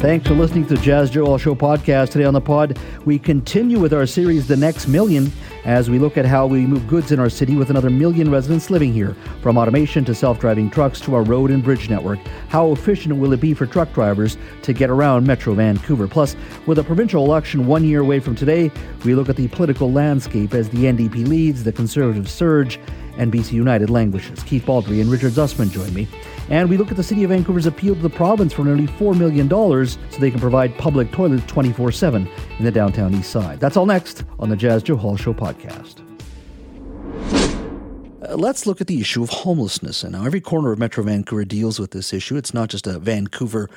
Thanks for listening to the Jas Johal Show podcast. Today on the pod, we continue with our series, The Next Million, as we look at how we move goods in our city with another million residents living here. From automation to self driving trucks to our road and bridge network. How efficient will it be for truck drivers to get around Metro Vancouver? Plus, with a provincial election one year away from today, we look at the political landscape as the NDP leads, the Conservative surge, and BC United languishes. Keith Baldrey and Richard Zussman join me. And we look at the City of Vancouver's appeal to the province for nearly $4 million so they can provide public toilets 24 7 in the downtown east side. That's all next on the Jas Johal Show podcast. Uh, let's look at the issue of homelessness. And now, every corner of Metro Vancouver deals with this issue. It's not just a Vancouver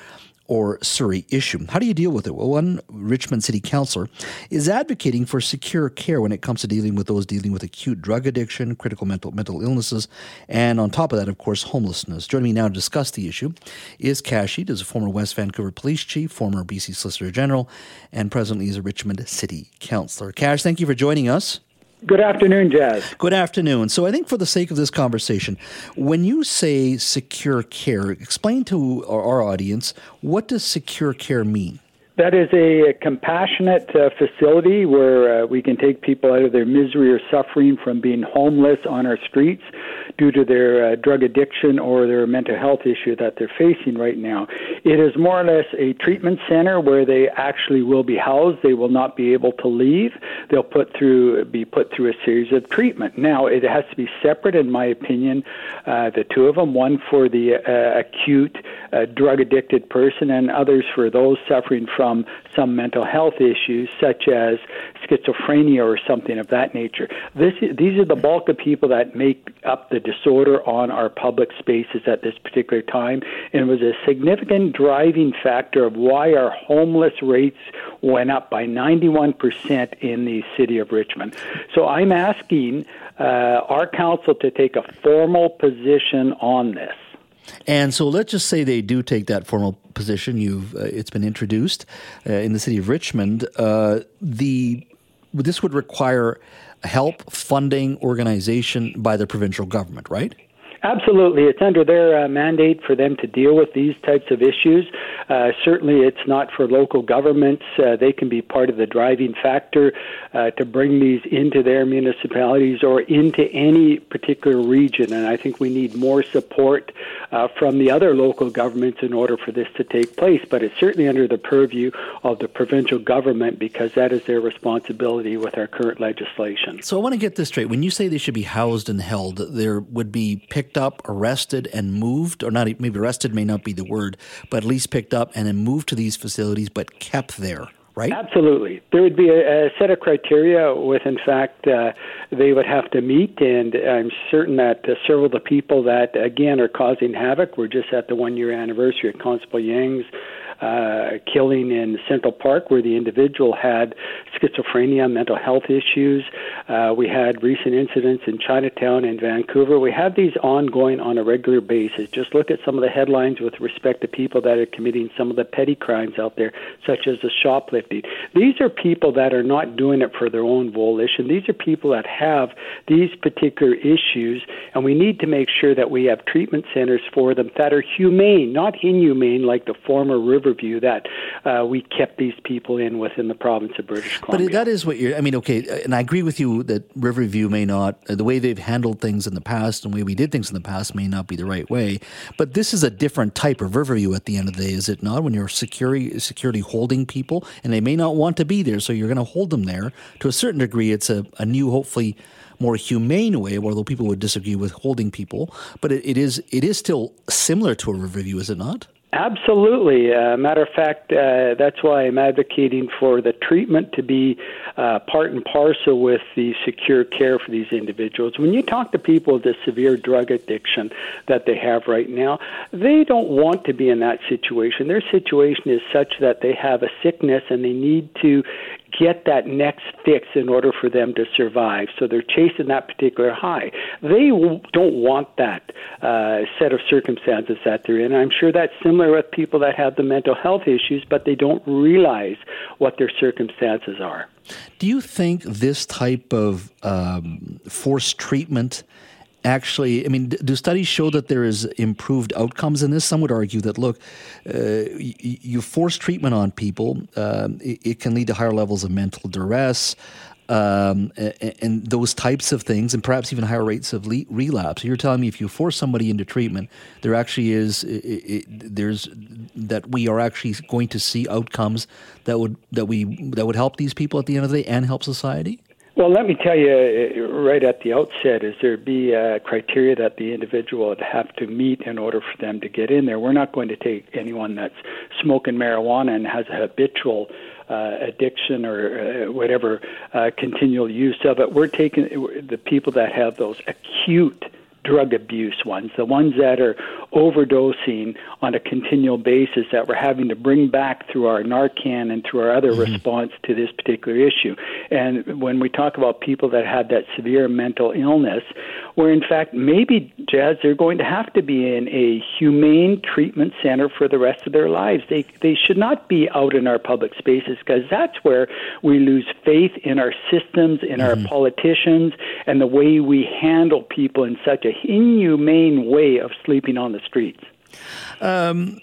or Surrey issue. How do you deal with it? Well, one Richmond City Councillor is advocating for secure care when it comes to dealing with those dealing with acute drug addiction, critical mental mental illnesses, and on top of that, of course, homelessness. Joining me now to discuss the issue is Kash Heed, is a former West Vancouver Police Chief, former BC Solicitor General, and presently is a Richmond City Councillor. Kash, thank you for joining us. Good afternoon, Jas. Good afternoon. So, I think for the sake of this conversation, when you say secure care, explain to our, our audience what does secure care mean? That is a compassionate uh, facility where uh, we can take people out of their misery or suffering from being homeless on our streets due to their uh, drug addiction or their mental health issue that they're facing right now. It is more or less a treatment center where they actually will be housed. They will not be able to leave. They'll put through be put through a series of treatment. Now it has to be separate, in my opinion. Uh, the two of them, one for the uh, acute uh, drug addicted person, and others for those suffering from some mental health issues, such as schizophrenia or something of that nature. This, these are the bulk of people that make up the disorder on our public spaces at this particular time, and it was a significant driving factor of why our homeless rates went up by 91% in the city of Richmond. So I'm asking uh, our council to take a formal position on this. And so let's just say they do take that formal position. You've uh, it's been introduced uh, in the city of Richmond. Uh, the this would require help, funding, organization by the provincial government, right? Absolutely. It's under their uh, mandate for them to deal with these types of issues. Uh, certainly, it's not for local governments. Uh, they can be part of the driving factor uh, to bring these into their municipalities or into any particular region. And I think we need more support uh, from the other local governments in order for this to take place. But it's certainly under the purview of the provincial government because that is their responsibility with our current legislation. So I want to get this straight. When you say they should be housed and held, there would be picked picked up, arrested, and moved, or not maybe arrested may not be the word, but at least picked up and then moved to these facilities, but kept there. Right? Absolutely. There would be a, a set of criteria with, in fact, uh, they would have to meet, and I'm certain that uh, several of the people that, again, are causing havoc, we're just at the one year anniversary of Constable Yang's uh, killing in Central Park, where the individual had schizophrenia, mental health issues. Uh, we had recent incidents in Chinatown and Vancouver. We have these ongoing on a regular basis. Just look at some of the headlines with respect to people that are committing some of the petty crimes out there, such as the shoplifting. These are people that are not doing it for their own volition. These are people that have these particular issues, and we need to make sure that we have treatment centers for them that are humane, not inhumane like the former River Riverview that uh, we kept these people in within the province of British Columbia. But that is what you're. I mean, okay, and I agree with you that Riverview may not uh, the way they've handled things in the past and the way we did things in the past may not be the right way. But this is a different type of Riverview at the end of the day, is it not? When you're security security holding people and they may not want to be there, so you're going to hold them there to a certain degree. It's a, a new, hopefully more humane way, although people would disagree with holding people. But it, it is it is still similar to a Riverview, is it not? Absolutely. Uh, matter of fact, uh, that's why I'm advocating for the treatment to be uh, part and parcel with the secure care for these individuals. When you talk to people with the severe drug addiction that they have right now, they don't want to be in that situation. Their situation is such that they have a sickness and they need to get that next fix in order for them to survive. So they're chasing that particular high. They don't want that uh, set of circumstances that they're in. I'm sure that's similar with people that have the mental health issues, but they don't realize what their circumstances are. Do you think this type of um, forced treatment? Actually, I mean, do studies show that there is improved outcomes in this? Some would argue that, look, uh, you, force treatment on people, uh, it, can lead to higher levels of mental duress. Um, and, and, those types of things, and perhaps even higher rates of relapse. You're telling me if you force somebody into treatment, there actually is it, it, there's that we are actually going to see outcomes that would that we that would help these people at the end of the day and help society. Well, let me tell you uh, right at the outset is there be a criteria that the individual would have to meet in order for them to get in there. We're not going to take anyone that's smoking marijuana and has a habitual uh, addiction or uh, whatever uh, continual use of it. We're taking the people that have those acute drug abuse ones, the ones that are overdosing on a continual basis that we're having to bring back through our Narcan and through our other mm-hmm. response to this particular issue. And when we talk about people that have that severe mental illness, where in fact maybe Jas they're going to have to be in a humane treatment center for the rest of their lives. They they should not be out in our public spaces because that's where we lose faith in our systems, in mm-hmm. our politicians, and the way we handle people in such a inhumane way of sleeping on the streets. Um,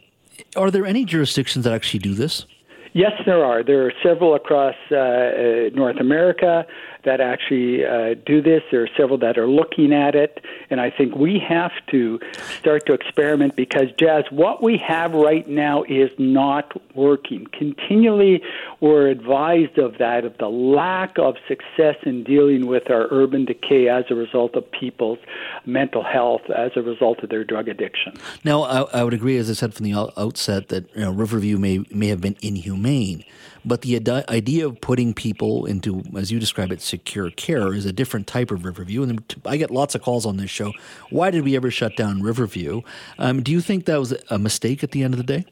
are there any jurisdictions that actually do this? Yes, there are. There are several across uh, uh North America that actually uh, do this. There are several that are looking at it, and I think we have to start to experiment because, Jas, what we have right now is not working. Continually, we're advised of that, of the lack of success in dealing with our urban decay as a result of people's mental health, as a result of their drug addiction. Now, I, I would agree, as I said from the outset, that you know, Riverview may may have been inhumane. But the idea of putting people into, as you describe it, secure care is a different type of Riverview. And I get lots of calls on this show. Why did we ever shut down Riverview? Um, do you think that was a mistake at the end of the day?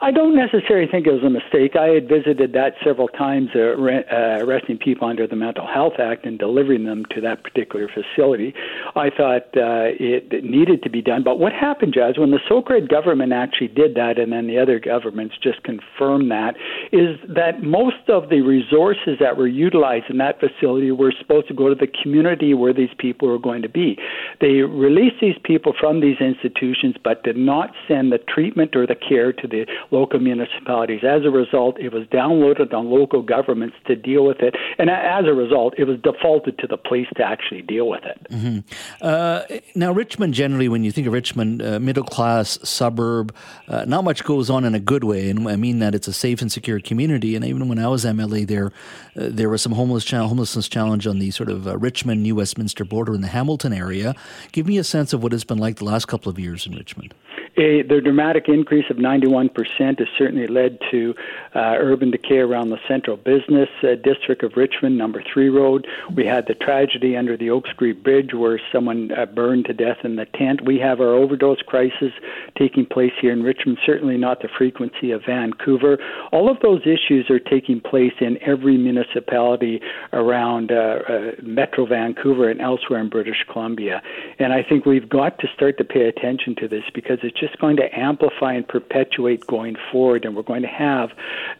I don't necessarily think it was a mistake. I had visited that several times, uh, re- uh, arresting people under the Mental Health Act and delivering them to that particular facility. I thought uh, it, it needed to be done. But what happened, Jas, when the Socred government actually did that, and then the other governments just confirmed that, is that most of the resources that were utilized in that facility were supposed to go to the community where these people were going to be. They released these people from these institutions, but did not send the treatment or the care to the local municipalities. As a result, it was downloaded on local governments to deal with it, and as a result, it was defaulted to the police to actually deal with it. Mm-hmm. Uh, now, Richmond, generally, when you think of Richmond, uh, middle class suburb, uh, not much goes on in a good way, and I mean that it's a safe and secure community. And even when I was MLA there, uh, there was some homeless cha- homelessness challenge on the sort of uh, Richmond New Westminster border in the Hamilton area. Give me a sense of what it's been like the last couple of years in Richmond. A, the dramatic increase of 91% has certainly led to uh, urban decay around the central business uh, district of Richmond, number three road. We had the tragedy under the Oak Street Bridge where someone uh, burned to death in the tent. We have our overdose crisis taking place here in Richmond, certainly not the frequency of Vancouver. All of those issues are taking place in every municipality around uh, uh, Metro Vancouver and elsewhere in British Columbia. And I think we've got to start to pay attention to this because it's just just going to amplify and perpetuate going forward, and we're going to have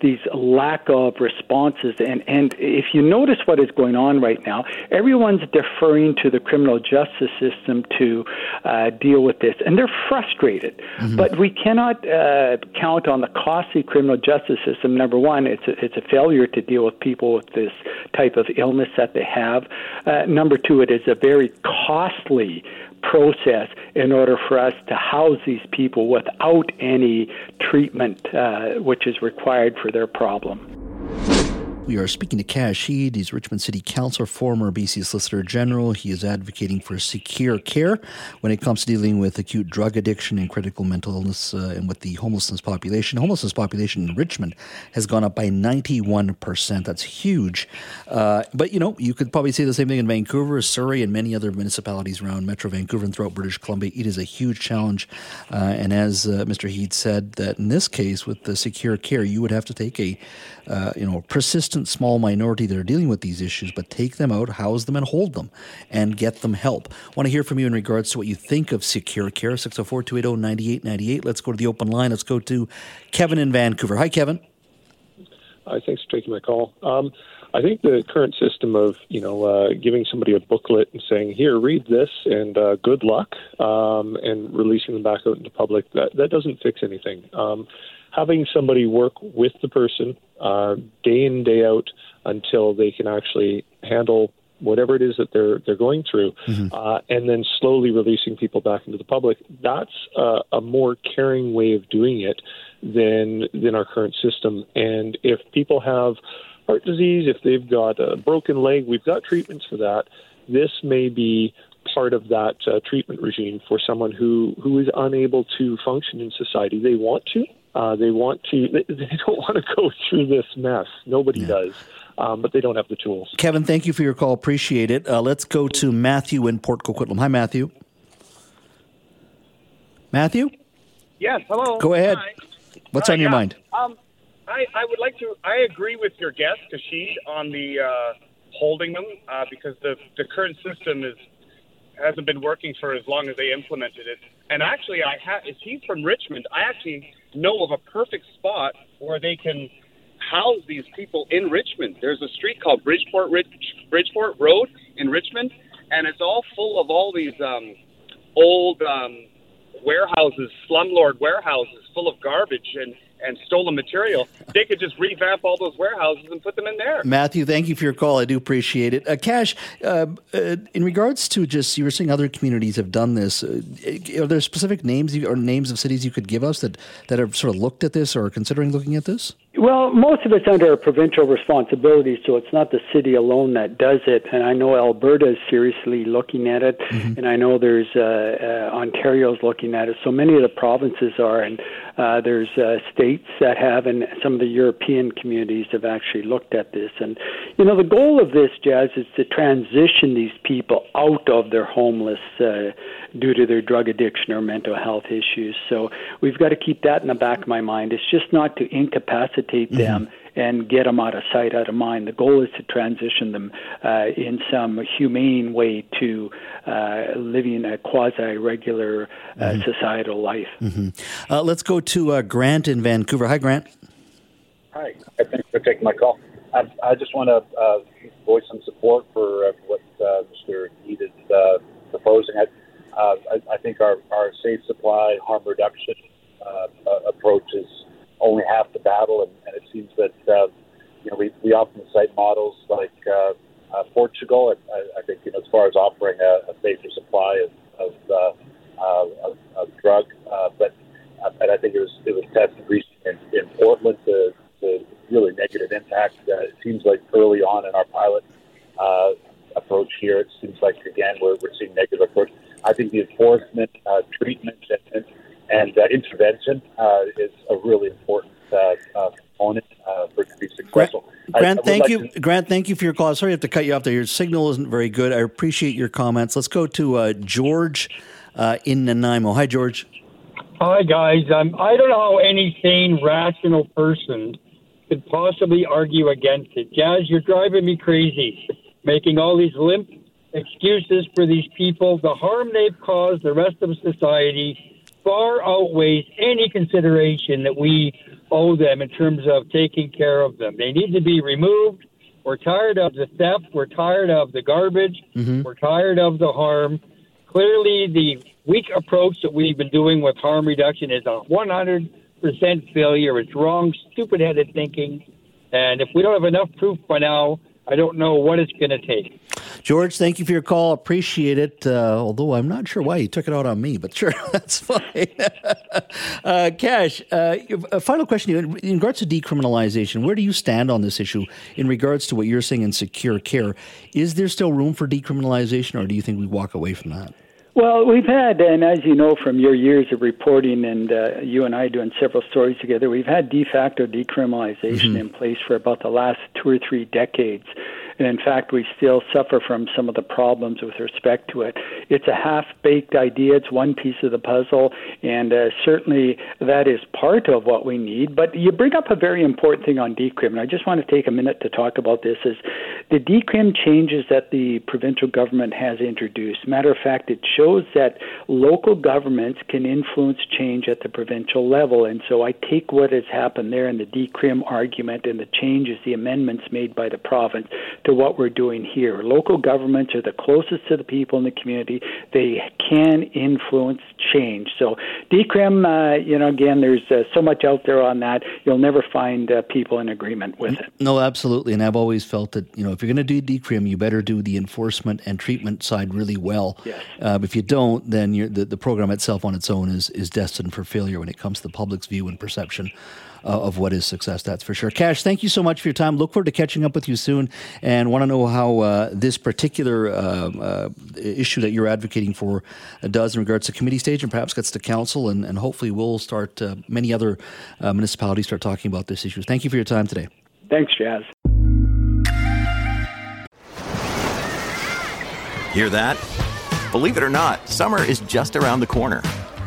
these lack of responses. And, and if you notice what is going on right now, everyone's deferring to the criminal justice system to uh, deal with this, and they're frustrated. Mm-hmm. But we cannot uh, count on the costly criminal justice system. Number one, it's a, it's a failure to deal with people with this type of illness that they have. Uh, number two, it is a very costly process in order for us to house these people without any treatment uh, which is required for their problem. We are speaking to Kash Heed. He's Richmond City Councillor, former BC Solicitor General. He is advocating for secure care when it comes to dealing with acute drug addiction and critical mental illness uh, and with the homelessness population. Homelessness population in Richmond has gone up by 91%. That's huge. Uh, but, you know, you could probably say the same thing in Vancouver, Surrey, and many other municipalities around Metro Vancouver and throughout British Columbia. It is a huge challenge. Uh, and as uh, Mr. Heed said, that in this case, with the secure care, you would have to take a, uh, you know, persistent small minority that are dealing with these issues, but take them out, house them, and hold them, and get them help. Want to hear from you in regards to what you think of secure care. 604 280 9898. Let's go to the open line. Let's go to Kevin in Vancouver. Hi, Kevin. Hi, thanks for taking my call. Um, I think the current system of you know uh, giving somebody a booklet and saying here read this and uh, good luck um, and releasing them back out into public that that doesn't fix anything. Um, having somebody work with the person uh, day in day out until they can actually handle whatever it is that they're they're going through, mm-hmm. uh, and then slowly releasing people back into the public. That's uh, a more caring way of doing it than than our current system. And if people have heart disease, if they've got a broken leg, we've got treatments for that. This may be part of that uh, treatment regime for someone who who is unable to function in society. They want to. Uh, they want to. They, they don't want to go through this mess. Nobody yeah. does. Um, but they don't have the tools. Kevin, thank you for your call. Appreciate it. Uh, let's go to Matthew in Port Coquitlam. Hi, Matthew. Matthew? Yes, hello. Go ahead. Hi. What's uh, on your yeah. mind? Um, I, I would like to. I agree with your guest, Kash Heed, on the uh, holding them uh, because the the current system is hasn't been working for as long as they implemented it. And actually, I have. If he's from Richmond, I actually know of a perfect spot where they can house these people in Richmond. There's a street called Bridgeport Rich, Bridgeport Road in Richmond, and it's all full of all these um, old um, warehouses, slumlord warehouses, full of garbage and and stolen material, they could just revamp all those warehouses and put them in there. Matthew, thank you for your call. I do appreciate it. Uh, Kash, uh, uh, in regards to just you were saying other communities have done this. Uh, are there specific names or names of cities you could give us that that have sort of looked at this or are considering looking at this? Well, most of it's under provincial responsibility, so it's not the city alone that does it. And I know Alberta is seriously looking at it, mm-hmm. and I know there's uh, uh, Ontario's looking at it. So many of the provinces are, and uh, there's uh, states that have, and some of the European communities have actually looked at this. And you know, the goal of this, Jas, is to transition these people out of their homeless uh, due to their drug addiction or mental health issues. So we've got to keep that in the back of my mind. It's just not to incapacitate mm-hmm. them and get them out of sight, out of mind. The goal is to transition them uh, in some humane way to uh, living a quasi regular uh, mm-hmm. societal life. Mm-hmm. Uh, let's go to uh, Grant in Vancouver. Hi, Grant. Hi. Thanks for taking my call. I, I just want to uh, voice some support for what Mr. Heed is proposing. I, uh, I, I, think our, our safe supply harm reduction uh, approach is only half the battle, and, and it seems that uh, you know we, we often cite models like uh, uh, Portugal. And I, I think you know as far as offering a, a safer supply of of, uh, uh, of, of drug, uh, but uh, and I think it was it was tested recently in, in Portland to, really negative impact. Uh, it seems like early on in our pilot uh, approach here, it seems like again we're, we're seeing negative approach. I think the enforcement, uh, treatment, and, and uh, intervention uh, is a really important uh, uh, component uh, for it to be successful. Grant, I, I thank like you. To... Grant, thank you for your call. Sorry I have to cut you off there. Your signal isn't very good. I appreciate your comments. Let's go to George in Nanaimo. Hi, George. Hi, guys. Um, I don't know how any sane, rational person could possibly argue against it. Jas, you're driving me crazy, making all these limp excuses for these people. The harm they've caused the rest of society far outweighs any consideration that we owe them in terms of taking care of them. They need to be removed. We're tired of the theft. We're tired of the garbage. Mm-hmm. We're tired of the harm. Clearly, the weak approach that we've been doing with harm reduction is a 100% failure. It's wrong, stupid headed thinking. And if we don't have enough proof by now, I don't know what it's going to take. George, thank you for your call. Appreciate it. Uh, although I'm not sure why you took it out on me, but sure, that's fine. uh, Kash, uh, a final question in regards to decriminalization. Where do you stand on this issue in regards to what you're saying in secure care? Is there still room for decriminalization, or do you think we walk away from that? Well, we've had, and as you know from your years of reporting, and uh, you and I doing several stories together, we've had de facto decriminalization mm-hmm. in place for about the last two or three decades. And in fact, we still suffer from some of the problems with respect to it. It's a half baked idea, it's one piece of the puzzle, and uh, certainly that is part of what we need. But you bring up a very important thing on decrim, and I just want to take a minute to talk about this. Is the decrim changes that the provincial government has introduced. Matter of fact, it shows that local governments can influence change at the provincial level. And so I take what has happened there in the decrim argument and the changes, the amendments made by the province to what we're doing here. Local governments are the closest to the people in the community. They can influence change. So decrim, uh, you know, again, there's uh, so much out there on that. You'll never find uh, people in agreement with it. No, absolutely. And I've always felt that, you know, if you're going to do decrim, you better do the enforcement and treatment side really well. Yes. Uh, if you don't, then the, the program itself on its own is, is destined for failure when it comes to the public's view and perception uh, of what is success. That's for sure. Kash, thank you so much for your time. Look forward to catching up with you soon, and want to know how uh, this particular uh, uh issue that you're advocating for uh, does in regards to committee stage, and perhaps gets to council, and, and hopefully we'll start uh, many other municipalities start talking about this issue. Thank you for your time today. Thanks, Jas. Hear that? Believe it or not, summer is just around the corner.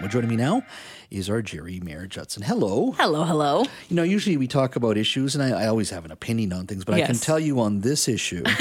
Well, joining me now is our Geri Mayer-Judson. Hello. Hello, hello. You know, usually we talk about issues, and I, I always have an opinion on things, but yes. I can tell you on this issue,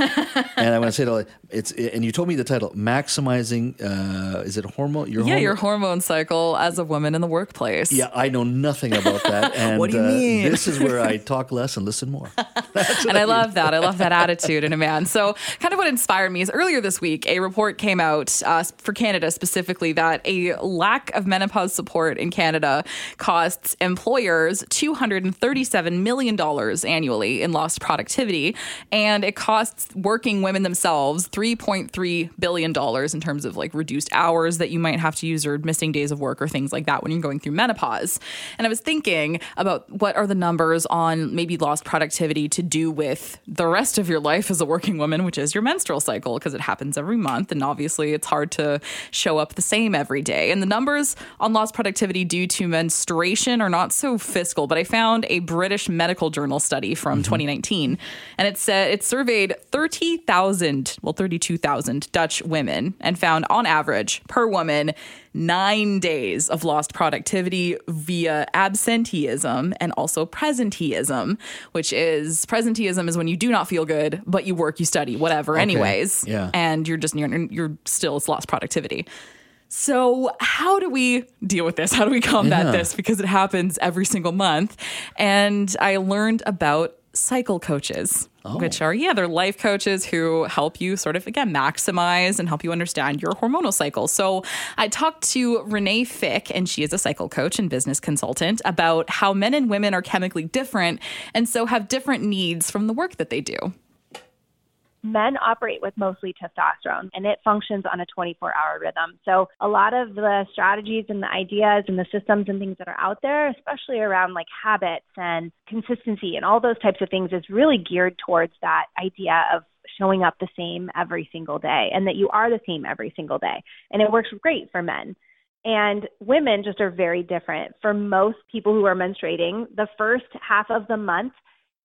and I want to say it, it's, and you told me the title, maximizing, uh, is it hormone? Your yeah, hormone? your hormone cycle as a woman in the workplace. Yeah, I know nothing about that. And, what do you uh, mean? This is where I talk less and listen more. and I, I love that. I love that attitude in a man. So, kind of what inspired me is earlier this week, a report came out uh, for Canada specifically that a lack of menopause support in Canada Canada costs employers $237 million annually in lost productivity. And it costs working women themselves $3.3 billion in terms of like reduced hours that you might have to use or missing days of work or things like that when you're going through menopause. And I was thinking about what are the numbers on maybe lost productivity to do with the rest of your life as a working woman, which is your menstrual cycle, because it happens every month. And obviously, it's hard to show up the same every day. And the numbers on lost productivity due to menstruation are not so fiscal, but I found a British medical journal study from mm-hmm. 2019, and it said it surveyed 30,000, well, 32,000 Dutch women and found on average per woman nine days of lost productivity via absenteeism and also presenteeism, which is presenteeism is when you do not feel good, but you work, you study, whatever, okay. anyways. Yeah. And you're just, you're, you're still, it's lost productivity. So, how do we deal with this? How do we combat yeah. this? Because it happens every single month. And I learned about cycle coaches, oh. which are, yeah, they're life coaches who help you sort of, again, maximize and help you understand your hormonal cycle. So I talked to Renee Fick, and she is a cycle coach and business consultant, about how men and women are chemically different and so have different needs from the work that they do men operate with mostly testosterone and it functions on a 24 hour rhythm. So a lot of the strategies and the ideas and the systems and things that are out there, especially around like habits and consistency and all those types of things is really geared towards that idea of showing up the same every single day and that you are the same every single day. And it works great for men. And women just are very different. For most people who are menstruating, the first half of the month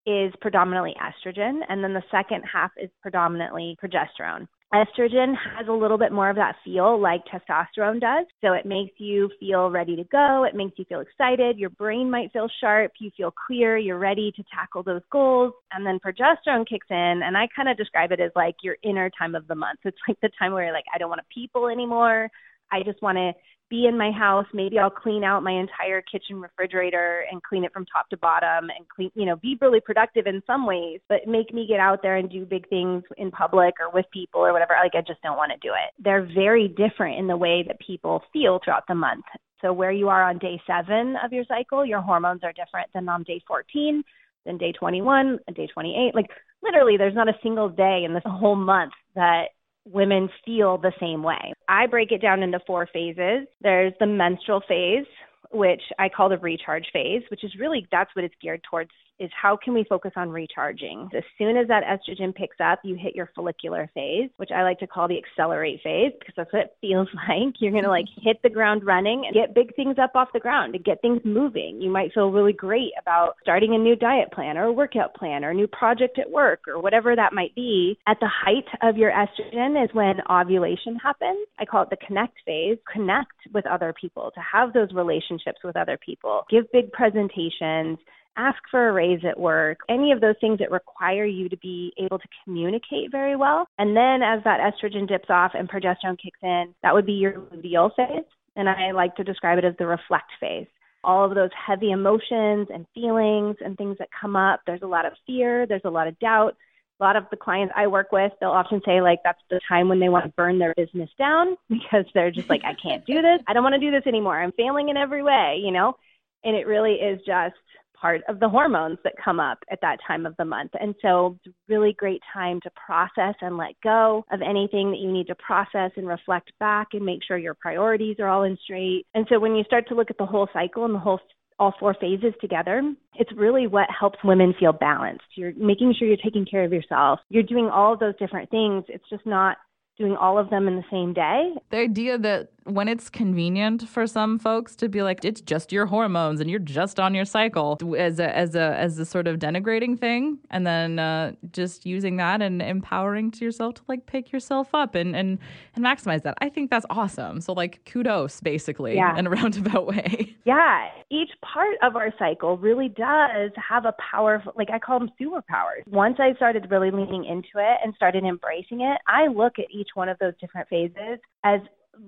is predominantly estrogen, and then the second half is predominantly progesterone. Estrogen has a little bit more of that feel like testosterone does. So it makes you feel ready to go. It makes you feel excited. Your brain might feel sharp. You feel clear. You're ready to tackle those goals. And then progesterone kicks in. And I kind of describe it as like your inner time of the month. It's like the time where you're like, I don't want to people anymore. I just want to be in my house. Maybe I'll clean out my entire kitchen refrigerator and clean it from top to bottom and clean, you know, be really productive in some ways, but make me get out there and do big things in public or with people or whatever. Like, I just don't want to do it. They're very different in the way that people feel throughout the month. So, where you are on day seven of your cycle, your hormones are different than on day 14, then day 21, and day 28. Like, literally, there's not a single day in this whole month that women feel the same way. I break it down into four phases. There's the menstrual phase, which I call the recharge phase, which is really that's what it's geared towards is how can we focus on recharging? As soon as that estrogen picks up, you hit your follicular phase, which I like to call the accelerate phase because that's what it feels like. You're going to like mm-hmm. hit the ground running and get big things up off the ground to get things moving. You might feel really great about starting a new diet plan or a workout plan or a new project at work or whatever that might be. At the height of your estrogen is when ovulation happens. I call it the connect phase. Connect with other people, to have those relationships with other people, give big presentations ask for a raise at work, any of those things that require you to be able to communicate very well. And then as that estrogen dips off and progesterone kicks in, that would be your luteal phase. And I like to describe it as the reflect phase. All of those heavy emotions and feelings and things that come up. There's a lot of fear, there's a lot of doubt. A lot of the clients I work with, they'll often say, like, that's the time when they want to burn their business down because they're just like, I can't do this. I don't want to do this anymore. I'm failing in every way, you know? And it really is just part of the hormones that come up at that time of the month. And so it's a really great time to process and let go of anything that you need to process and reflect back and make sure your priorities are all in straight. And so when you start to look at the whole cycle and the whole all four phases together, it's really what helps women feel balanced. You're making sure you're taking care of yourself. You're doing all of those different things. It's just not doing all of them in the same day. The idea that when it's convenient for some folks to be like it's just your hormones and you're just on your cycle as a as a as a sort of denigrating thing and then uh, just using that and empowering to yourself to like pick yourself up and and and maximize that. I think that's awesome. So like kudos basically yeah. in a roundabout way. Yeah. Each part of our cycle really does have a powerful like i call them superpowers. Once i started really leaning into it and started embracing it i look at each one of those different phases as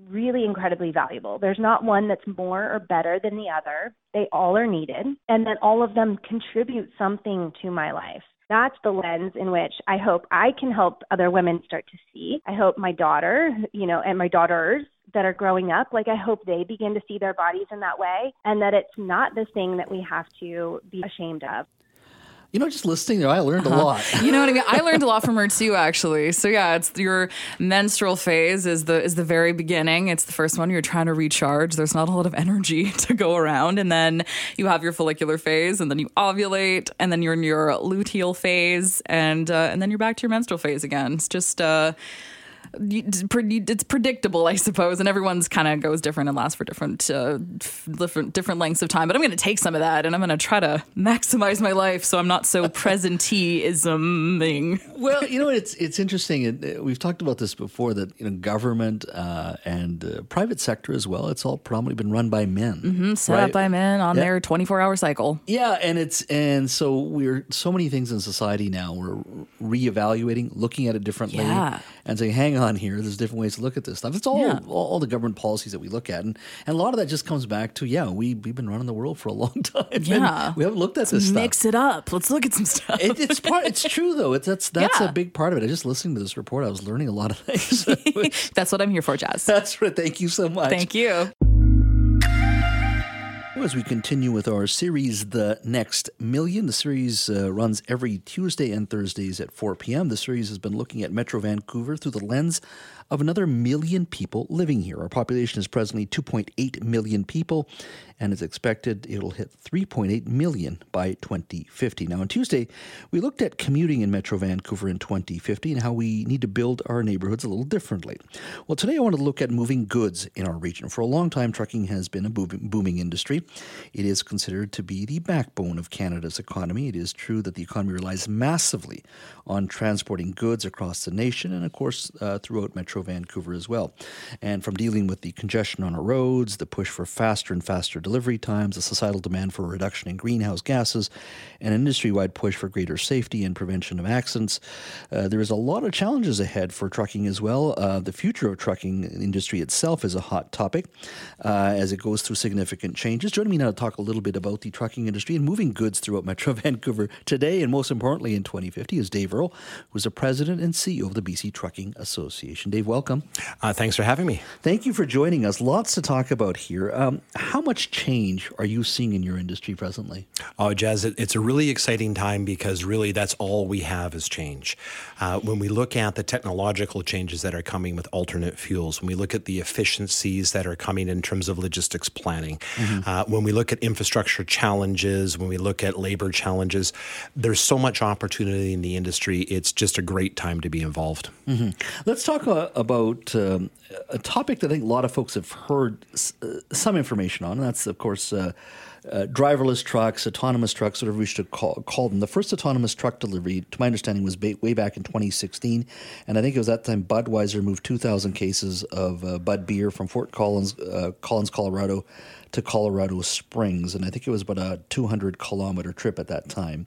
really incredibly valuable. There's not one that's more or better than the other. They all are needed, and then all of them contribute something to my life. That's the lens in which I hope I can help other women start to see. I hope my daughter, you know, and my daughters that are growing up, like I hope they begin to see their bodies in that way and that it's not this thing that we have to be ashamed of. You know, just listening I learned uh-huh. a lot. you know what I mean? I learned a lot from her too, actually. So yeah, it's your menstrual phase is the is the very beginning. It's the first one. You're trying to recharge. There's not a lot of energy to go around, and then you have your follicular phase, and then you ovulate, and then you're in your luteal phase, and uh, and then you're back to your menstrual phase again. It's just. Uh, it's predictable, I suppose, and everyone's kind of goes different and lasts for different, uh, different, different lengths of time. But I'm going to take some of that, and I'm going to try to maximize my life so I'm not so presenteeisming. Well, you know, it's it's interesting. We've talked about this before that you know government uh, and uh, private sector as well. It's all probably been run by men, mm-hmm, set right? up by men on yeah. their 24 hour cycle. Yeah, and it's and so we're so many things in society now. We're reevaluating, looking at it differently, yeah. and saying, "Hang on here. There's different ways to look at this stuff. It's all, yeah. all, all the government policies that we look at, and, and a lot of that just comes back to yeah, we we've been running the world for a long time. Yeah, we haven't looked at this. Mix stuff. Mix it up. Let's look at some stuff. It, it's part. It's true though. It's that's that's yeah. a big part of it. I just listening to this report, I was learning a lot of things. that's what I'm here for, Jas. That's right. Thank you so much. Thank you. As we continue with our series, The Next Million, the series uh, runs every Tuesday and Thursdays at 4 p.m. The series has been looking at Metro Vancouver through the lens of another million people living here. Our population is presently 2.8 million people, and it's expected it'll hit 3.8 million by 2050. Now, on Tuesday, we looked at commuting in Metro Vancouver in 2050 and how we need to build our neighborhoods a little differently. Well, today I want to look at moving goods in our region. For a long time, trucking has been a booming industry. It is considered to be the backbone of Canada's economy. It is true that the economy relies massively on transporting goods across the nation and, of course, uh, throughout Metro Vancouver as well. And from dealing with the congestion on our roads, the push for faster and faster delivery times, the societal demand for a reduction in greenhouse gases, and an industry wide push for greater safety and prevention of accidents, uh, there is a lot of challenges ahead for trucking as well. Uh, the future of trucking industry itself is a hot topic uh, as it goes through significant changes. Joining me now to talk a little bit about the trucking industry and moving goods throughout Metro Vancouver today, and most importantly in 2050, is Dave Earle, who's the president and CEO of the BC Trucking Association. Dave, welcome. Uh, thanks for having me. Thank you for joining us. Lots to talk about here. Um, how much change are you seeing in your industry presently? Oh, Jas, it's a really exciting time because really that's all we have is change. Uh, when we look at the technological changes that are coming with alternate fuels, when we look at the efficiencies that are coming in terms of logistics planning, mm-hmm. uh, when we look at infrastructure challenges, when we look at labor challenges, there's so much opportunity in the industry. It's just a great time to be involved. Mm-hmm. Let's talk uh, about um, a topic that I think a lot of folks have heard s- uh, some information on, and that's, of course, uh, uh, driverless trucks, autonomous trucks, whatever we should call, call, them. The first autonomous truck delivery, to my understanding, was ba- way back in 2016. And I think it was that time Budweiser moved 2,000 cases of uh, Bud beer from Fort Collins, uh, Collins, Colorado to Colorado Springs. And I think it was about a 200 kilometer trip at that time.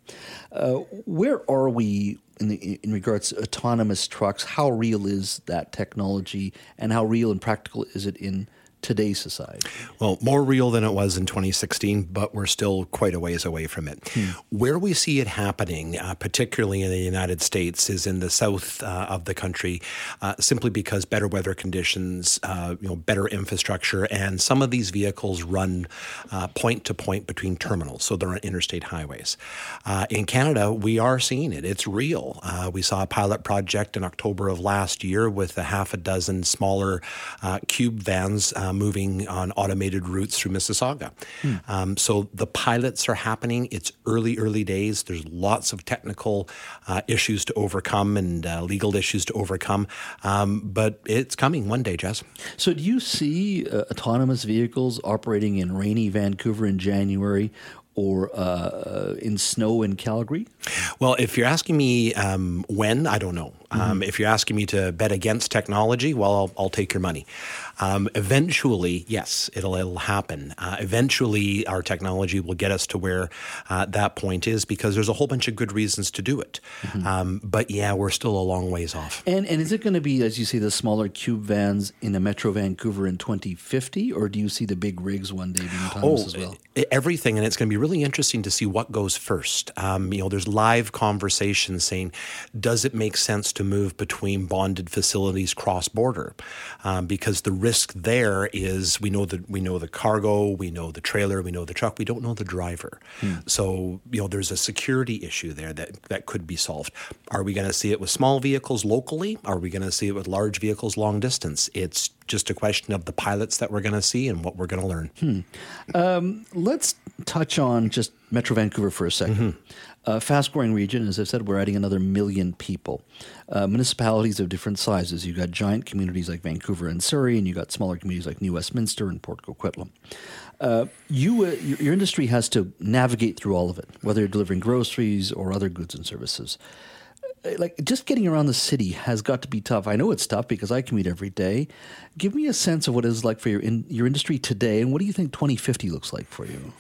Uh, where are we in, the, in regards to autonomous trucks? How real is that technology and how real and practical is it in today's society? Well, more real than it was in 2016, but we're still quite a ways away from it. Hmm. Where we see it happening, uh, particularly in the United States, is in the south uh, of the country, uh, simply because better weather conditions, uh, you know, better infrastructure, and some of these vehicles run uh, point to point between terminals, so they're on interstate highways. Uh, in Canada, we are seeing it; it's real. we saw a pilot project in October of last year with a half a dozen smaller cube vans uh, moving on automated routes through Mississauga. Hmm. Um, so the pilots are happening. It's early, early days. There's lots of technical uh, issues to overcome and uh, legal issues to overcome, um, but it's coming one day, Jas. So do you see uh, autonomous vehicles operating in rainy Vancouver in January or uh, in snow in Calgary? Well, if you're asking me um, when, I don't know. Um, mm-hmm. if you're asking me to bet against technology, well, I'll, I'll take your money. Um, eventually, yes, it'll, it'll happen. Uh, eventually, our technology will get us to where uh, that point is because there's a whole bunch of good reasons to do it. Mm-hmm. Um, but yeah, we're still a long ways off. And, and is it going to be, as you say, the smaller cube vans in a Metro Vancouver in 2050, or do you see the big rigs one day being autonomous oh, as well? Everything, and it's going to be really interesting to see what goes first. Um, you know, there's live conversations saying, does it make sense to move between bonded facilities cross border? Um, because the risk there is we know that we know the cargo, we know the trailer, we know the truck, we don't know the driver. Hmm. So you know there's a security issue there that that could be solved. Are we going to see it with small vehicles locally? Are we going to see it with large vehicles long distance? It's just a question of the pilots that we're going to see and what we're going to learn. Hmm. Um, let's touch on just Metro Vancouver for a 2nd mm-hmm. Uh, fast growing region, as I said, we're adding another million people. Uh, municipalities of different sizes. You've got giant communities like Vancouver and Surrey, and you've got smaller communities like New Westminster and Port Coquitlam. Uh, you, uh, your, your, industry has to navigate through all of it, whether you're delivering groceries or other goods and services. Uh, like just getting around the city has got to be tough. I know it's tough because I commute every day. Give me a sense of what it is like for your in, your industry today, and what do you think 2050 looks like for you?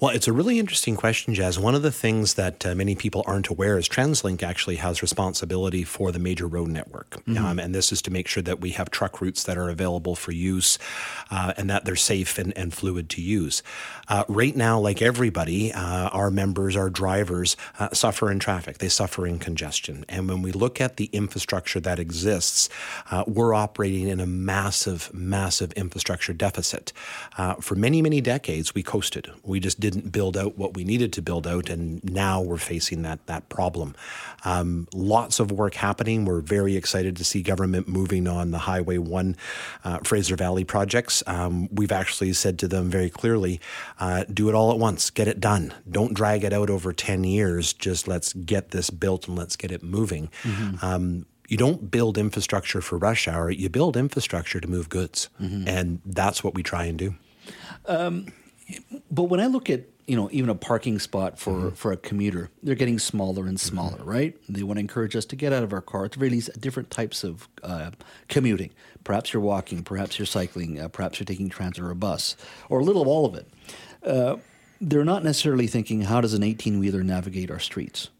Well, it's a really interesting question, Jas. One of the things that uh, many people aren't aware is TransLink actually has responsibility for the major road network. Mm-hmm. Um, and this is to make sure that we have truck routes that are available for use uh, and that they're safe and, and fluid to use. Uh, right now, like everybody, uh, our members, our drivers uh, suffer in traffic, they suffer in congestion. And when we look at the infrastructure that exists, uh, we're operating in a massive, massive infrastructure deficit. for many, many decades, we coasted. We just didn't build out what we needed to build out, and now we're facing that that problem. Um, lots of work happening. We're very excited to see government moving on the Highway One uh, Fraser Valley projects. Um, we've actually said to them very clearly, uh, do it all at once, get it done. Don't drag it out over ten years. Just let's get this built and let's get it moving. Mm-hmm. Um, you don't build infrastructure for rush hour. You build infrastructure to move goods, mm-hmm. and that's what we try and do. Um, but when I look at you know even a parking spot for mm-hmm. for a commuter, they're getting smaller and smaller, mm-hmm. right? They want to encourage us to get out of our car to release different types of uh, commuting. Perhaps you're walking, perhaps you're cycling, uh, perhaps you're taking transit or a bus, or a little of all of it. Uh, they're not necessarily thinking how does an 18 wheeler navigate our streets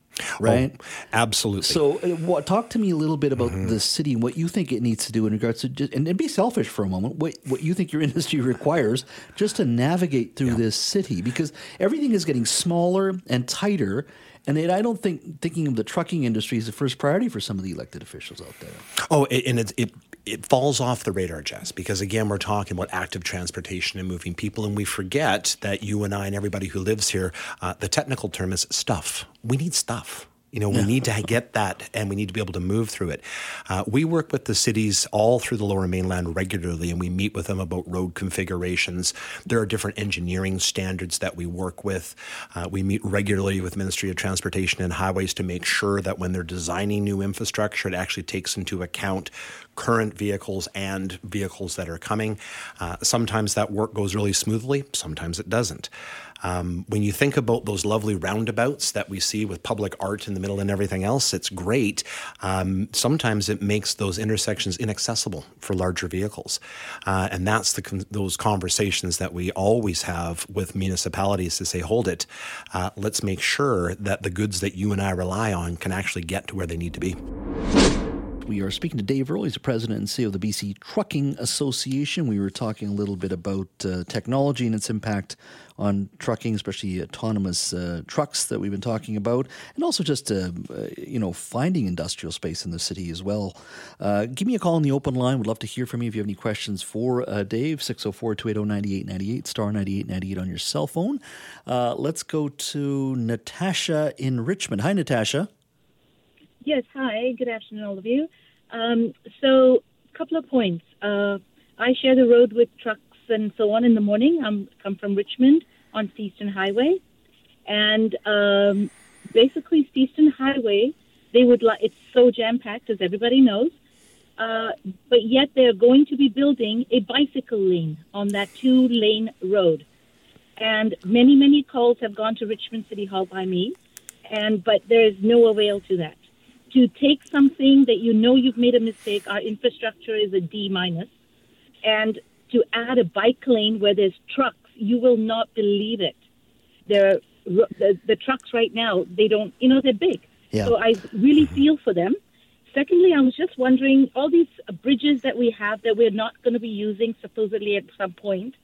right? Oh, absolutely. So, uh, what, talk to me a little bit about mm-hmm. the city and what you think it needs to do in regards to, just, and, and, be selfish for a moment. What what you think your industry requires just to navigate through yeah. this city, because everything is getting smaller and tighter. And it, I don't think thinking of the trucking industry is the first priority for some of the elected officials out there. Oh, and it, it it falls off the radar, Jas, because again, we're talking about active transportation and moving people, and we forget that you and I and everybody who lives here, uh, the technical term is stuff. We need stuff. You know, we yeah. need to get that and we need to be able to move through it. Uh, we work with the cities all through the lower mainland regularly and we meet with them about road configurations. There are different engineering standards that we work with. Uh, we meet regularly with Ministry of Transportation and Highways to make sure that when they're designing new infrastructure, it actually takes into account current vehicles and vehicles that are coming. Uh, sometimes that work goes really smoothly, sometimes it doesn't. Um, when you think about those lovely roundabouts that we see with public art in the middle and everything else, it's great. Um, sometimes it makes those intersections inaccessible for larger vehicles, uh, and that's the those conversations that we always have with municipalities to say, hold it, uh, let's make sure that the goods that you and I rely on can actually get to where they need to be. We are speaking to Dave Earle. He's the president and CEO of the BC Trucking Association. We were talking a little bit about uh, technology and its impact on trucking, especially autonomous uh, trucks that we've been talking about, and also just uh, uh you know finding industrial space in the city as well. Uh, give me a call on the open line. Would love to hear from you if you have any questions for uh, Dave. 604-280-9898, star 9898 on your cell phone. let's go to Natasha in Richmond. Hi, Natasha. Yes, hi. Good afternoon, all of you. Um, so, a couple of points. I share the road with trucks and so on in the morning. I'm come from Richmond on Eastern Highway, and um, basically, Eastern Highway, they would like it's so jam packed, as everybody knows. Uh, but yet, they're going to be building a bicycle lane on that two lane road. And many, many calls have gone to Richmond City Hall by me, and but there is no avail to that to take something that you know you've made a mistake, our infrastructure is a D minus, and to add a bike lane where there's trucks, you will not believe it. There, the, the trucks right now, they don't, you know, they're big. Yeah. So I really feel for them. Secondly, I was just wondering all these bridges that we have that we're not going to be using supposedly at some point.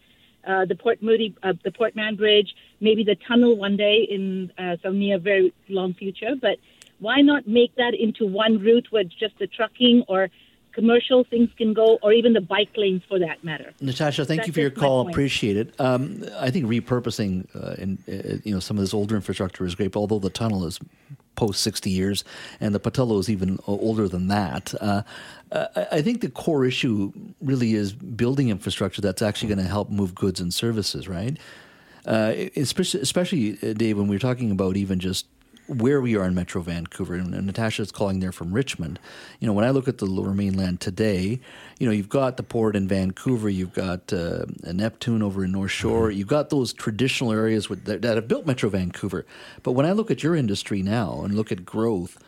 Uh, the Port Moody, uh, the Port Mann Bridge, maybe the tunnel one day in uh, some near very long future. But why not make that into one route where just the trucking or commercial things can go, or even the bike lanes for that matter. Natasha, thank That's you for your call. Appreciate it. Um, I think repurposing uh, in, uh, you know some of this older infrastructure is great, although the tunnel is post 60 years and the Pattullo is even older than that. Uh, I think the core issue really is building infrastructure that's actually going to help move goods and services, right? Uh, especially, especially, uh, Dave, when we're talking about even just where we are in Metro Vancouver, and, and Natasha is calling there from Richmond. You know, when I look at the Lower Mainland today, you know, you've got the port in Vancouver, you've got uh, Neptune over in North Shore, mm-hmm. you've got those traditional areas with, that, that have built Metro Vancouver. But when I look at your industry now and look at growth,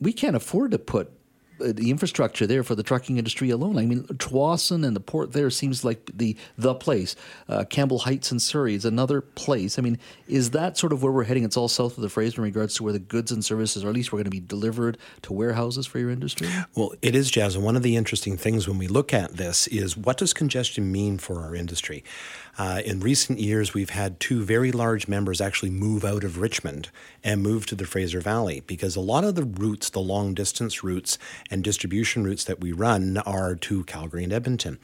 we can't afford to put the infrastructure there for the trucking industry alone. I mean, Tsawwassen and the port there seems like the the place. Uh, Campbell Heights in Surrey is another place. I mean, is that sort of where we're heading? It's all south of the Fraser in regards to where the goods and services, or at least we're going to be delivered to warehouses for your industry. Well, it is, Jas. And one of the interesting things when we look at this is what does congestion mean for our industry? Uh, in recent years, we've had two very large members actually move out of Richmond and move to the Fraser Valley because a lot of the routes, the long distance routes and distribution routes that we run, are to Calgary and Edmonton.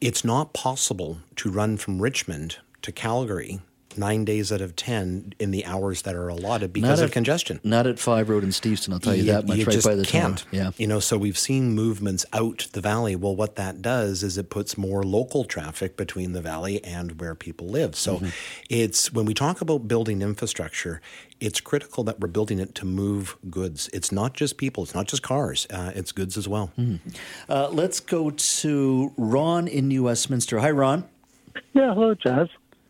It's not possible to run from Richmond to Calgary nine days out of ten in the hours that are allotted because Not of congestion. Not at Five Road in Steveston, I'll tell you, that much. right just by the can't. tower. Yeah. You know, so we've seen movements out the valley. Well, what that does is it puts more local traffic between the valley and where people live. So Mm-hmm. it's when we talk about building infrastructure, it's critical that we're building it to move goods. It's not just people, it's not just cars, uh, it's goods as well. Uh, let's go to Ron in New Westminster. Hi, Ron. Yeah, hello, Jas.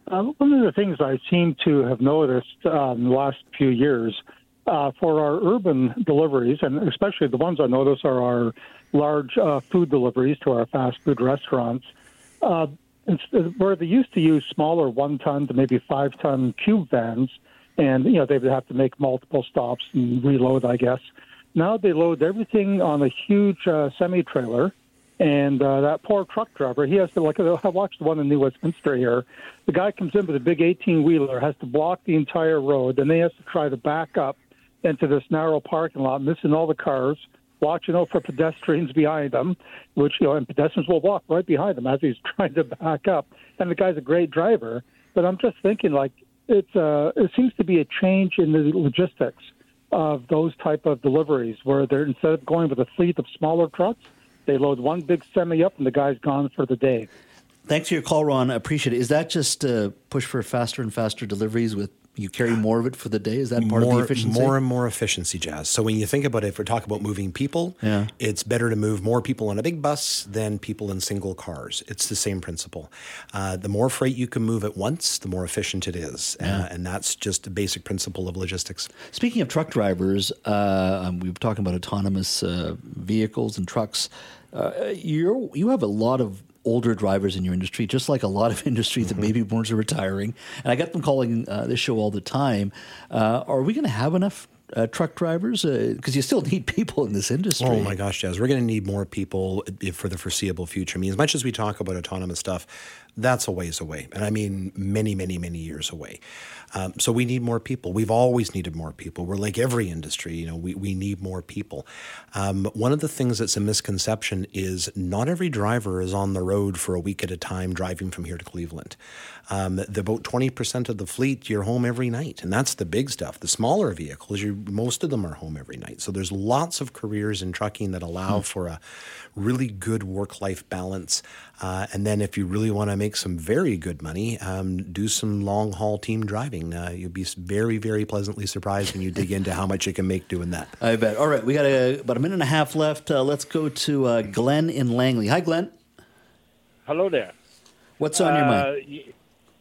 Uh, one of the things I seem to have noticed uh, in the last few years uh, for our urban deliveries, and especially the ones I notice are our large uh, food deliveries to our fast food restaurants, uh, where they used to use smaller one ton to maybe five ton cube vans, and you know they would have to make multiple stops and reload, I guess. Now they load everything on a huge uh, semi trailer and uh, that poor truck driver, he has to like I watched the one in New Westminster here. The guy comes in with a big eighteen wheeler, has to block the entire road, and then he has to try to back up into this narrow parking lot, missing all the cars, watching out for pedestrians behind him, which you know, and pedestrians will walk right behind him as he's trying to back up. And the guy's a great driver, but I'm just thinking like it's uh, it seems to be a change in the logistics of those type of deliveries where they're instead of going with a fleet of smaller trucks, they load one big semi up and the guy's gone for the day. Thanks for your call, Ron. I appreciate it. Is that just uh, push for faster and faster deliveries with you carry more of it for the day? Is that part more, of the efficiency? More and more efficiency, Jas. So when you think about it, if we're talking about moving people, Yeah. it's better to move more people on a big bus than people in single cars. It's the same principle. Uh, the more freight you can move at once, the more efficient it is. Yeah. Uh, and that's just a basic principle of logistics. Speaking of truck drivers, uh, um, we were talking about autonomous uh, vehicles and trucks. Uh, you you have a lot of older drivers in your industry, just like a lot of industries Mm-hmm. that baby boomers are retiring. And I get them calling uh, this show all the time. Uh, are we going to have enough uh, truck drivers? Because you still need people in this industry. Oh my gosh, Jas, we're going to need more people i- for the foreseeable future. I mean, as much as we talk about autonomous stuff, that's a ways away. And I mean, many, many, many years away. Um, so we need more people. We've always needed more people. We're like every industry, you know, we, we need more people. Um, one of the things that's a misconception is not every driver is on the road for a week at a time driving from here to Cleveland. Um, the, about 20% of the fleet, you're home every night. And that's the big stuff. The smaller vehicles, you most of them are home every night. So there's lots of careers in trucking that allow for a really good work life balance. Uh, and then if you really want to make some very good money, um, do some long haul team driving. Uh, you'll be very, very pleasantly surprised when you dig into how much you can make doing that. I bet. All right, we got a, about a minute and a half left. Uh, let's go to uh, Glenn in Langley. Hi, Glenn. Hello there. What's on your mind? Uh, y-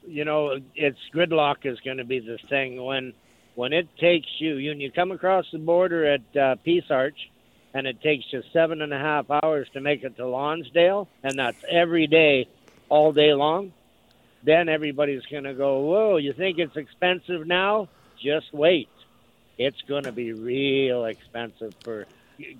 you know, it's gridlock is going to be the thing when when it takes you. You you come across the border at uh, Peace Arch, and it takes you seven and a half hours to make it to Lonsdale, and that's every day, all day long. Then everybody's going to go, "Whoa! You think it's expensive now? Just wait. It's going to be real expensive for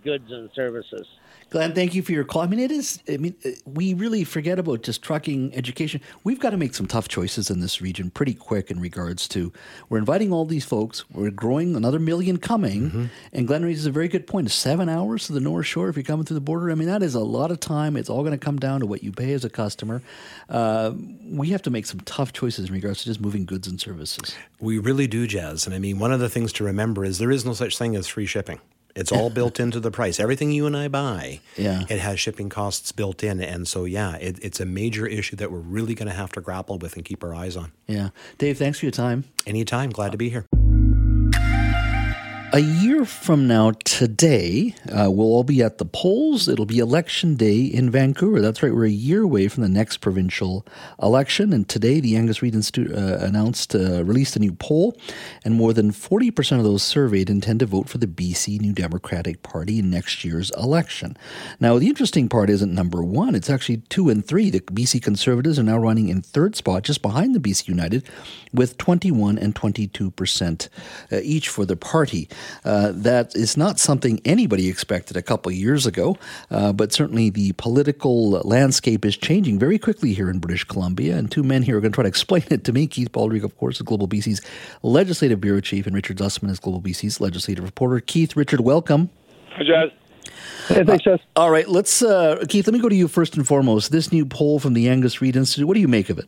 goods and services." Glenn, thank you for your call. I mean, it is. I mean, uh, we really forget about just trucking education. We've got to make some tough choices in this region pretty quick in regards to we're inviting all these folks. We're growing another million coming, Mm-hmm. and Glenn raises a very good. Seven hours to the North Shore if you're coming through the border. I mean, that is a lot of time. It's all going to come down to what you pay as a customer. Uh, we have to make some tough choices in regards to just moving goods and services. We really do, Jas. And I mean, one of the things to remember is there is no such thing as free shipping. It's all built into the price. Everything you and I buy, Yeah. it has shipping costs built in. And so, yeah, it, it's a major issue that we're really going to have to grapple with and keep our eyes on. Yeah, Dave, thanks for your time. Anytime. Glad to be here. A year from now, today, uh, we'll all be at the polls. It'll be election day in Vancouver. That's right, we're a year away from the next provincial election. And today, the Angus Reid Institute uh, announced, uh, released a new poll, and more than 40% of those surveyed intend to vote for the BC New Democratic Party in next year's election. Now, the interesting part isn't number one, it's actually two and three. The BC Conservatives are now running in third spot, just behind the BC United, with 21 and 22% uh, each for the party. Uh, that is not something anybody expected a couple years ago, uh, but certainly the political landscape is changing very quickly here in British Columbia. And two men here are going to try to explain it to me. Keith Baldrey, of course, is Global BC's legislative bureau chief, and Richard Zussman is Global BC's legislative reporter. Keith, Richard, welcome. Hi, Jas. Hey, thanks, Jas. Uh, all right, let's, uh, Keith, let me go to you first and foremost. This new poll from the Angus Reid Institute, what do you make of it?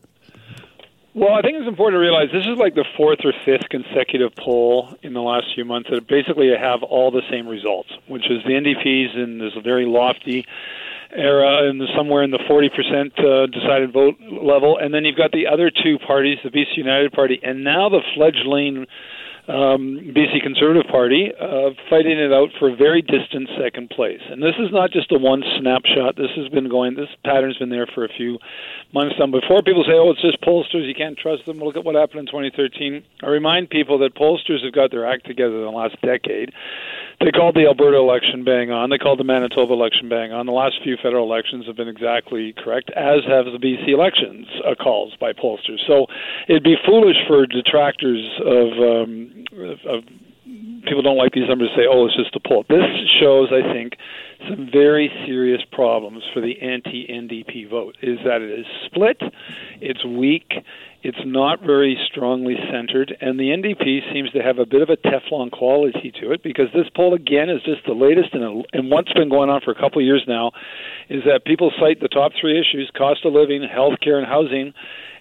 Well, I think it's important to realize this is like the fourth or fifth consecutive poll in the last few months that basically have all the same results, which is the NDP's in this very lofty era and somewhere in the 40% uh, decided vote level, and then you've got the other two parties, the BC United Party, and now the fledgling um, BC Conservative Party uh, fighting it out for a very distant second place. And this is not just a one snapshot. This has been going. This pattern's been there for a few months now. Before people say, "Oh, it's just pollsters. You can't trust them." Look at what happened in 2013. I remind people that pollsters have got their act together in the last decade. They called the Alberta election bang on. They called the Manitoba election bang on. The last few federal elections have been exactly correct, as have the BC elections uh, calls by pollsters. So it'd be foolish for detractors of, um, of people don't like these numbers to say, "Oh, it's just a poll." This shows, I think, some very serious problems for the anti-NDP vote. Is that it is split, it's weak, it's not very strongly centered, and the NDP seems to have a bit of a Teflon quality to it because this poll again is just the latest, and, and what's been going on for a couple of years now is that people cite the top three issues: cost of living, health care, and housing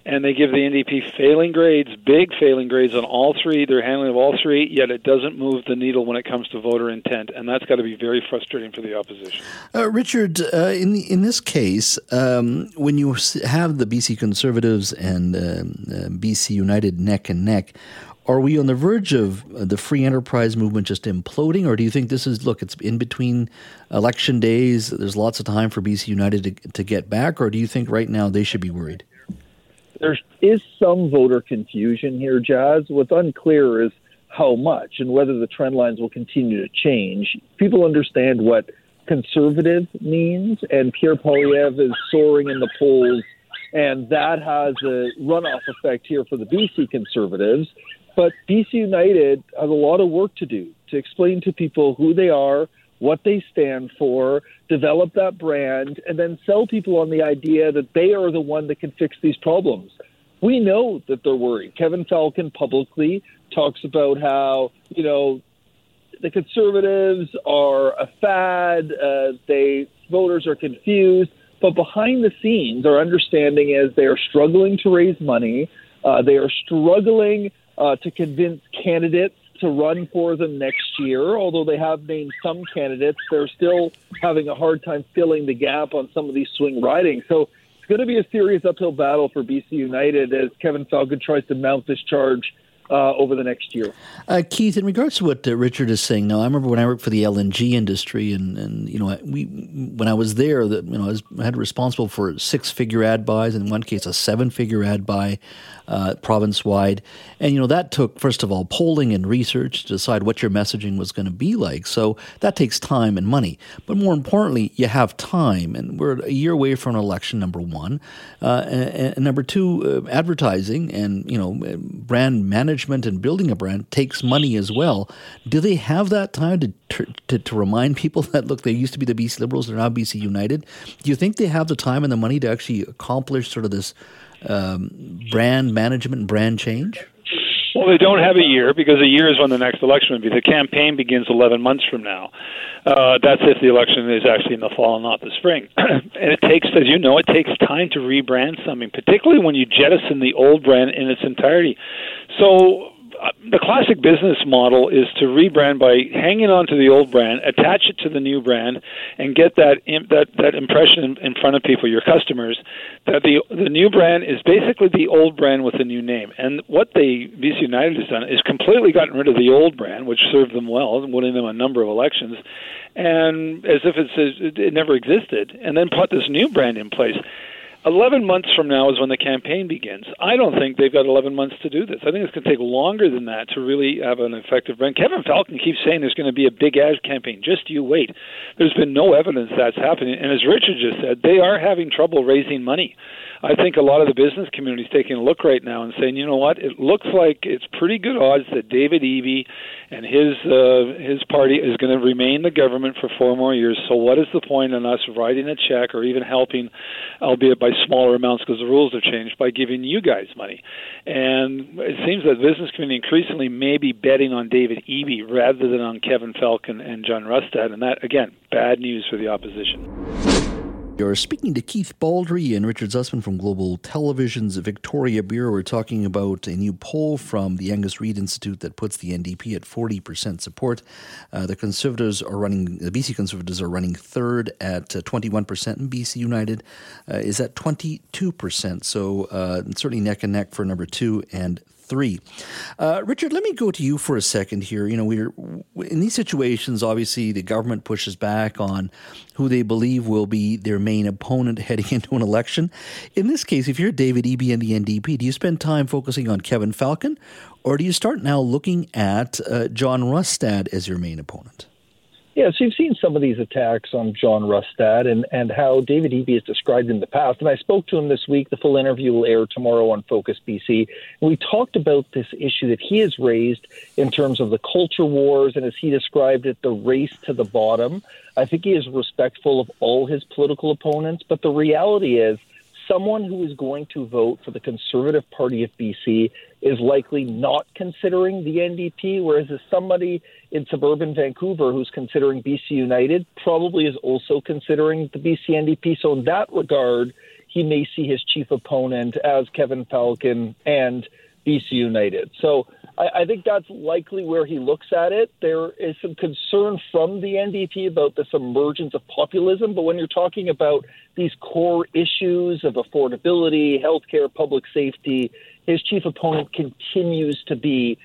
and they give the NDP failing grades, big failing grades on all three, their handling of all three, yet it doesn't move the needle when it comes to voter intent, and that's got to be very frustrating for the opposition. Uh, Richard, uh, in the, in this case, um, when you have the BC Conservatives and um, uh, BC United neck and neck, are we on the verge of the free enterprise movement just imploding, or do you think this is look? It's in between election days. There's lots of time for BC United to, to get back, or do you think right now they should be worried? There is some voter confusion here, Jas. What's unclear is how much and whether the trend lines will continue to change. People understand what conservative means, and Pierre Poilievre is soaring in the polls, and that has a runoff effect here for the BC Conservatives. But BC United has a lot of work to do to explain to people who they are, what they stand for, develop that brand, and then sell people on the idea that they are the one that can fix these problems. We know that they're worried. Kevin Falcon publicly talks about how, you know, the conservatives are a fad, uh, they voters are confused, but behind the scenes, our understanding is they are struggling to raise money. Uh, they are struggling uh, to convince candidates to run for them next year. Although they have named some candidates, they're still having a hard time filling the gap on some of these swing ridings. So it's going to be a serious uphill battle for BC United as Kevin Falcon tries to mount this charge uh, over the next year. Uh, Keith, in regards to what uh, Richard is saying now, I remember when I worked for the LNG industry, and, and you know, we when I was there, that you know, I, was, I had responsible for six-figure ad buys, in one case, a seven-figure ad buy, uh, province-wide, and you know, that took first of all polling and research to decide what your messaging was going to be like. So that takes time and money, but more importantly, you have time, and we're a year away from an election. Number one, uh, and, and, number two, uh, advertising and you know, brand management management and building a brand takes money as well. Do they have that time to, to, to remind people that, look, they used to be the BC Liberals, they're now BC United? Do you think they have the time and the money to actually accomplish sort of this um, brand management and brand change? Well, they don't have a year because a year is when the next election would be. The campaign begins 11 months from now. Uh, that's if the election is actually in the fall and not the spring. and it takes, as you know, it takes time to rebrand something, particularly when you jettison the old brand in its entirety. So Uh, the classic business model is to rebrand by hanging on to the old brand, attach it to the new brand, and get that that that impression in front of people, your customers, that the the new brand is basically the old brand with a new name. And what they BC United has done is completely gotten rid of the old brand, which served them well, winning them a number of elections, and as if it's it never existed, and then put this new brand in place. 11 months from now is when the campaign begins. I don't think they've got 11 months to do this. I think it's going to take longer than that to really have an effective brand. Kevin Falcon keeps saying there's going to be a big ad campaign. Just you wait. There's been no evidence that's happening. And as Richard just said, they are having trouble raising money. I think a lot of the business community is taking a look right now and saying, you know what, it looks like it's pretty good odds that David Eby and his uh, his party is going to remain the government for four more years. So what is the point in us writing a check or even helping, albeit by smaller amounts because the rules have changed, by giving you guys money? And it seems that the business community increasingly may be betting on David Eby rather than on Kevin Falcon and John Rustad, and that again, bad news for the opposition. You're speaking to Keith Baldrey and Richard Zussman from Global Television's Victoria Bureau. We're talking about a new poll from the Angus Reid Institute that puts the NDP at 40% support. Uh, the Conservatives are running, the BC Conservatives are running third at uh, 21%, and BC United uh, is at 22%. So uh, certainly neck and neck for number two and three. Uh, Richard, let me go to you for a second here. You know, we're in these situations. Obviously, the government pushes back on who they believe will be their main opponent heading into an election. In this case, if you're David Eby and the NDP, do you spend time focusing on Kevin Falcon, or do you start now looking at uh, John Rustad as your main opponent? Yeah, so you've seen some of these attacks on John Rustad and, and how David Eby is described in the past. And I spoke to him this week. The full interview will air tomorrow on Focus BC. And we talked about this issue that he has raised in terms of the culture wars and, as he described it, the race to the bottom. I think he is respectful of all his political opponents. But the reality is, someone who is going to vote for the Conservative Party of BC is likely not considering the NDP, whereas as somebody in suburban Vancouver who's considering BC United probably is also considering the BC NDP. So in that regard, he may see his chief opponent as Kevin Falcon and BC United. So I, I think that's likely where he looks at it. There is some concern from the NDP about this emergence of populism, but when you're talking about these core issues of affordability, healthcare, public safety, his chief opponent continues to be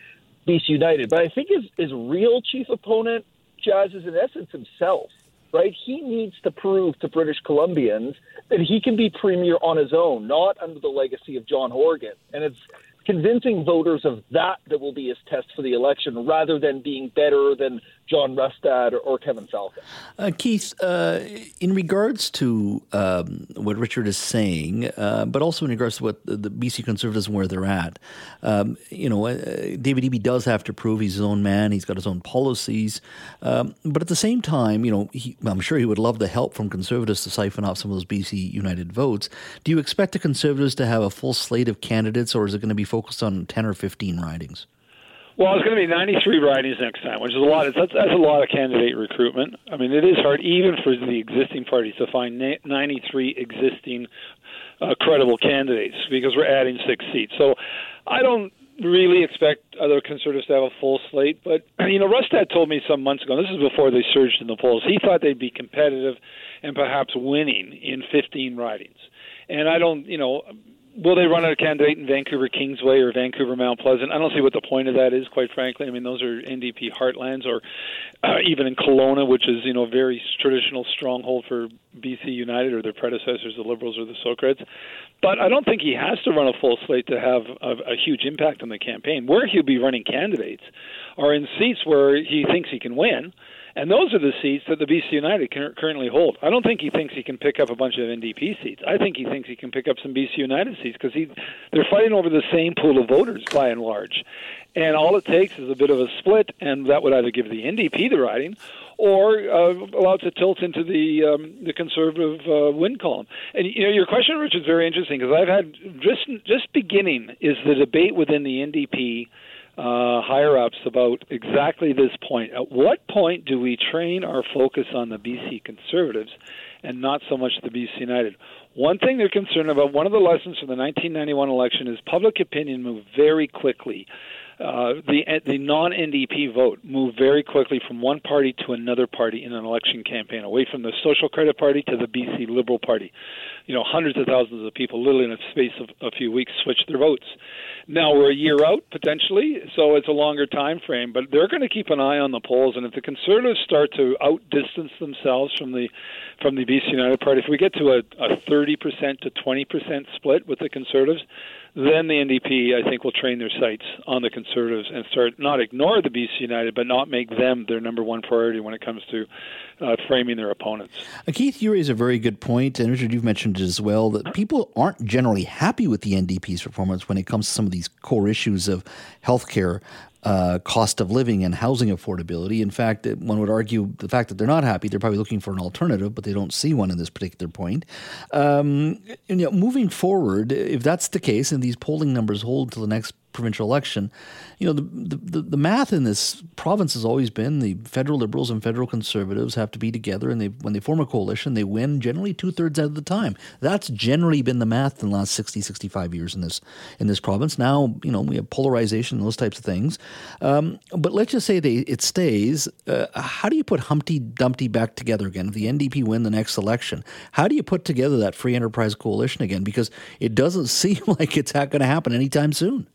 BC United. But I think his, his real chief opponent, Jas, is in essence himself right? He needs to prove to British Columbians that he can be premier on his own, not under the legacy of John Horgan. And it's convincing voters of that that will be his test for the election rather than being better than John Rustad or Kevin Falcon. Uh, Keith, uh, in regards to um, what Richard is saying, uh, but also in regards to what the, the BC Conservatives and where they're at, um, you know, uh, David Eby does have to prove he's his own man. He's got his own policies, um, but at the same time, you know, he, I'm sure he would love the help from Conservatives to siphon off some of those BC United votes. Do you expect the Conservatives to have a full slate of candidates, or is it going to be focused on 10 or 15 ridings? Well, it's going to be 93 ridings next time, which is a lot. That's, that's a lot of candidate recruitment. I mean, it is hard even for the existing parties to find 93 existing uh, credible candidates because we're adding six seats. So I don't really expect other conservatives to have a full slate. But you know, Rustad told me some months ago. This is before they surged in the polls. He thought they'd be competitive and perhaps winning in 15 ridings. And I don't, you know, will they run out of candidate in Vancouver Kingsway or Vancouver Mount Pleasant? I don't see what the point of that is, quite frankly. I mean, those are NDP heartlands, or uh, even in Kelowna, which is you know a very traditional stronghold for BC United or their predecessors, the Liberals or the Socreds. But I don't think he has to run a full slate to have a, a huge impact on the campaign. Where he'll be running candidates are in seats where he thinks he can win and those are the seats that the BC United currently hold. I don't think he thinks he can pick up a bunch of NDP seats. I think he thinks he can pick up some BC United seats because he they're fighting over the same pool of voters by and large. And all it takes is a bit of a split, and that would either give the NDP the riding or uh, allow it to tilt into the um, the conservative uh, win column. And you know, your question, Rich, is very interesting because I've had just just beginning is the debate within the NDP uh, higher ups about exactly this point. At what point do we train our focus on the BC Conservatives and not so much the BC United? One thing they're concerned about, one of the lessons from the 1991 election is public opinion moved very quickly uh, the the non NDP vote moved very quickly from one party to another party in an election campaign, away from the Social Credit Party to the BC Liberal Party. You know, hundreds of thousands of people, literally in a space of a few weeks, switched their votes. Now we're a year out potentially, so it's a longer time frame. But they're going to keep an eye on the polls, and if the Conservatives start to outdistance themselves from the from the BC United Party, if we get to a, a 30% to 20% split with the Conservatives, then the NDP, I think, will train their sights on the Conservatives and start not ignore the BC United, but not make them their number one priority when it comes to uh, framing their opponents. Uh, Keith, you raise a very good point, and Richard, you've mentioned it as well that people aren't generally happy with the NDP's performance when it comes to some of these core issues of healthcare uh, cost of living and housing affordability. In fact, one would argue the fact that they're not happy, they're probably looking for an alternative, but they don't see one in this particular point. Um, and, you know, moving forward, if that's the case and these polling numbers hold to the next provincial election, you know, the, the, the math in this province has always been the federal liberals and federal conservatives have to be together, and they when they form a coalition, they win generally two thirds out of the time. That's generally been the math in the last 60, 65 years in this in this province. Now, you know, we have polarization those types of things. Um, but let's just say they, it stays. Uh, how do you put Humpty Dumpty back together again? If the NDP win the next election, how do you put together that free enterprise coalition again? Because it doesn't seem like it's going to happen anytime soon.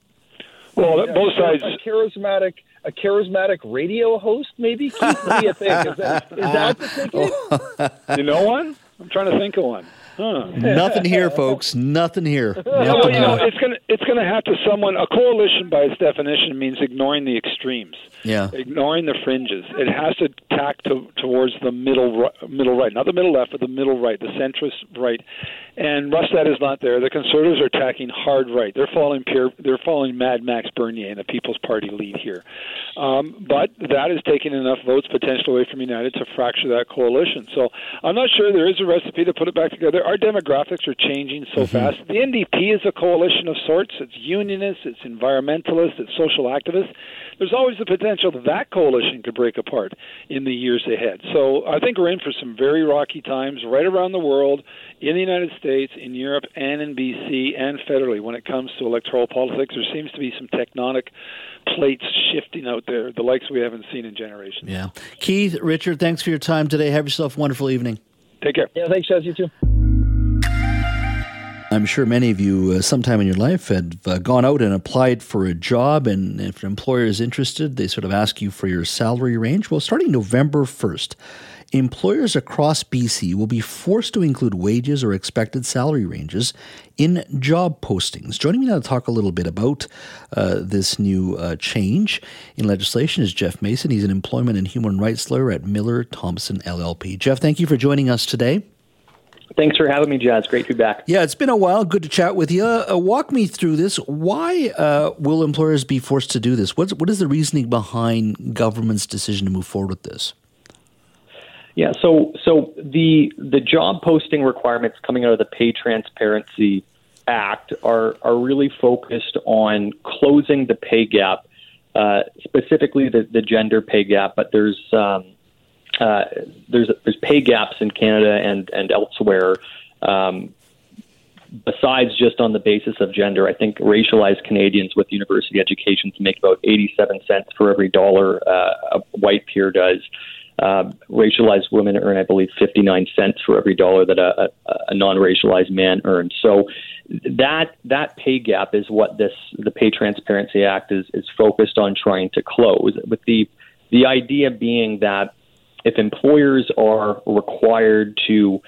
Well, Yeah, uh, both sides. A charismatic, a charismatic radio host, maybe. Keith, what do you think? Is that, is that the ticket? you know one? I'm trying to think of one. Huh. Nothing here, folks. Nothing here. Well, you know, it's gonna it's gonna have to someone. A coalition, by its definition, means ignoring the extremes, Yeah. ignoring the fringes. It has to tack to, towards the middle ri- middle right, not the middle left, but the middle right, the centrist right. And Rustad is not there. The Conservatives are attacking hard right. They're following Pierre, they're following Mad Max Bernier and the People's Party lead here. Um, but that is taking enough votes potentially away from United to fracture that coalition. So I'm not sure there is a recipe to put it back together. Our demographics are changing so fast. The NDP is a coalition of sorts. It's unionists, it's environmentalists, it's social activists. There's always the potential that that coalition could break apart in the years ahead. So I think we're in for some very rocky times right around the world, in the United States, in Europe, and in BC, and federally when it comes to electoral politics. There seems to be some tectonic plates shifting out there, the likes we haven't seen in generations. Yeah. Keith, Richard, thanks for your time today. Have yourself a wonderful evening. Take care. Yeah, thanks, Jas. You too. I'm sure many of you, uh, sometime in your life, have uh, gone out and applied for a job, and if an employer is interested, they sort of ask you for your salary range. Well, starting November 1st, employers across BC will be forced to include wages or expected salary ranges in job postings. Joining me now to talk a little bit about uh, this new uh, change in legislation is Geoff Mason. He's an employment and human rights lawyer at Miller Thomson LLP. Geoff, thank you for joining us today. Thanks for having me, Jas. Great to be back. Yeah, it's been a while. Good to chat with you. Uh, walk me through this. Why uh, will employers be forced to do this? What's, what is the reasoning behind government's decision to move forward with this? Yeah, so so the the job posting requirements coming out of the Pay Transparency Act are are really focused on closing the pay gap, uh, specifically the, the gender pay gap. But there's um, uh, there's there's pay gaps in Canada and and elsewhere. Um, besides just on the basis of gender, I think racialized Canadians with university educations make about 87 cents for every dollar uh, a white peer does. Uh, racialized women earn, I believe, 59 cents for every dollar that a, a, a non-racialized man earns. So that that pay gap is what this the Pay Transparency Act is is focused on trying to close. With the the idea being that if employers are required to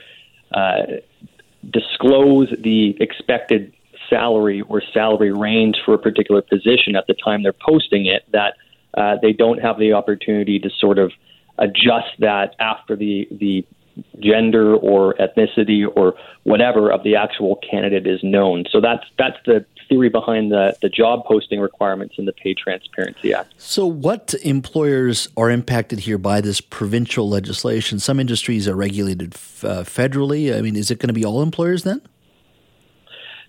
uh, disclose the expected salary or salary range for a particular position at the time they're posting it, that uh, they don't have the opportunity to sort of adjust that after the the gender or ethnicity or whatever of the actual candidate is known. So that's that's the theory behind the, the job posting requirements in the Pay Transparency Act. So, what employers are impacted here by this provincial legislation? Some industries are regulated uh, federally. I mean, is it going to be all employers then?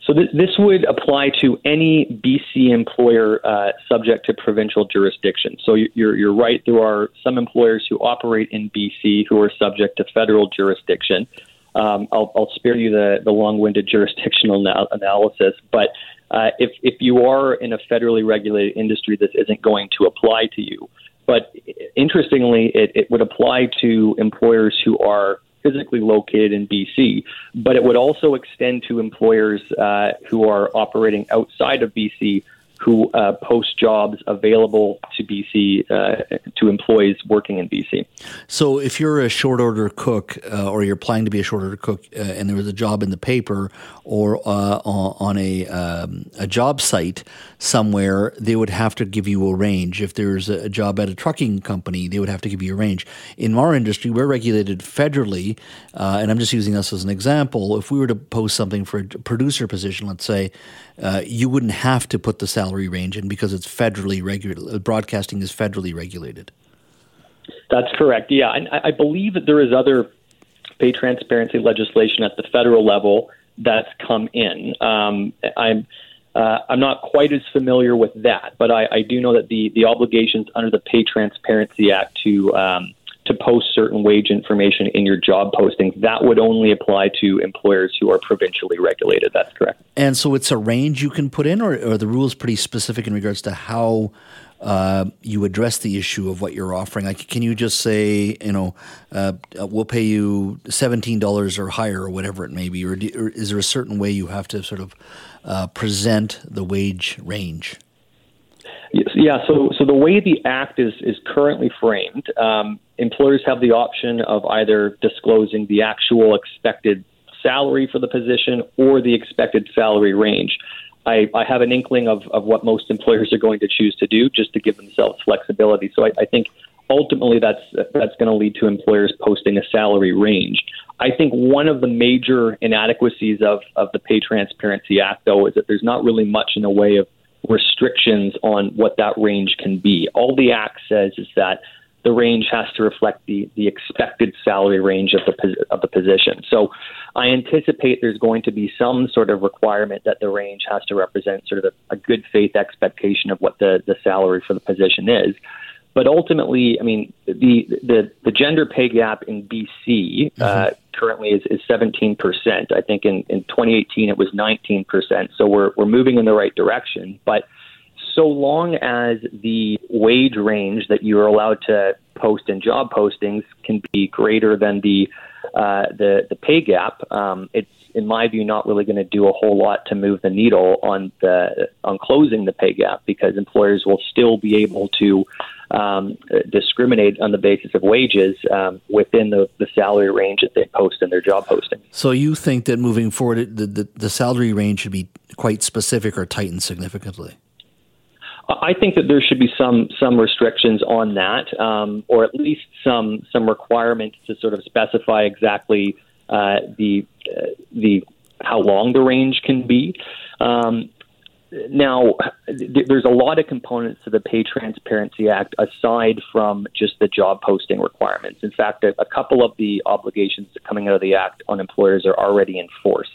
So th- this would apply to any BC employer uh, subject to provincial jurisdiction. So you're, you're right. There are some employers who operate in BC who are subject to federal jurisdiction. um, I'll, I'll spare you the, the long-winded jurisdictional anal- analysis. But uh, if if you are in a federally regulated industry, this isn't going to apply to you. But interestingly, it, it would apply to employers who are physically located in BC, but it would also extend to employers uh, who are operating outside of BC who uh, post jobs available to BC uh, to employees working in BC. So, if you're a short order cook uh, or you're planning to be a short order cook, uh, and there was a job in the paper or uh, on a um, a job site somewhere, they would have to give you a range. If there's a job at a trucking company, they would have to give you a range. In our industry, we're regulated federally, uh, and I'm just using us as an example. If we were to post something for a producer position, let's say, you wouldn't have to put the salary salary range and because it's federally regulated, broadcasting is federally regulated. That's correct. Yeah, and I believe that there is other pay transparency legislation at the federal level that's come in. Um, I'm uh, I'm not quite as familiar with that, but I, I, do know that the the obligations under the Pay Transparency Act to um, to post certain wage information in your job postings, that would only apply to employers who are provincially regulated. That's correct. And so it's a range you can put in, or are the rules pretty specific in regards to how uh, you address the issue of what you're offering? Like, can you just say, you know, uh, we'll pay you seventeen dollars or higher, or whatever it may be, or, do, or, is there a certain way you have to sort of uh, present the wage range? Yeah, so so the way the act is is currently framed, um, employers have the option of either disclosing the actual expected salary for the position or the expected salary range. I, I have an inkling of, of what most employers are going to choose to do just to give themselves flexibility. So I, I think ultimately that's that's going to lead to employers posting a salary range. I think one of the major inadequacies of, of the Pay Transparency Act, though, is that there's not really much in the way of restrictions on what that range can be. All the Act says is that the range has to reflect the, the expected salary range of the of the position. So, I anticipate there's going to be some sort of requirement that the range has to represent sort of a, a good faith expectation of what the, the salary for the position is. But ultimately, I mean, the the, the gender pay gap in BC uh, mm-hmm. currently is, is 17%. I think in, in 2018 it was 19%. So we're, we're moving in the right direction. But so long as the wage range that you are allowed to post in job postings can be greater than the uh, the the pay gap, um, it's in my view not really going to do a whole lot to move the needle on the on closing the pay gap because employers will still be able to um, discriminate on the basis of wages um, within the, the salary range that they post in their job posting. So you think that moving forward, the, the, the salary range should be quite specific or tightened significantly? I think that there should be some some restrictions on that, um, or at least some some requirements to sort of specify exactly uh, the uh, the how long the range can be. Um, now, th- there's a lot of components to the Pay Transparency Act aside from just the job posting requirements. In fact, a, a couple of the obligations coming out of the Act on employers are already in force.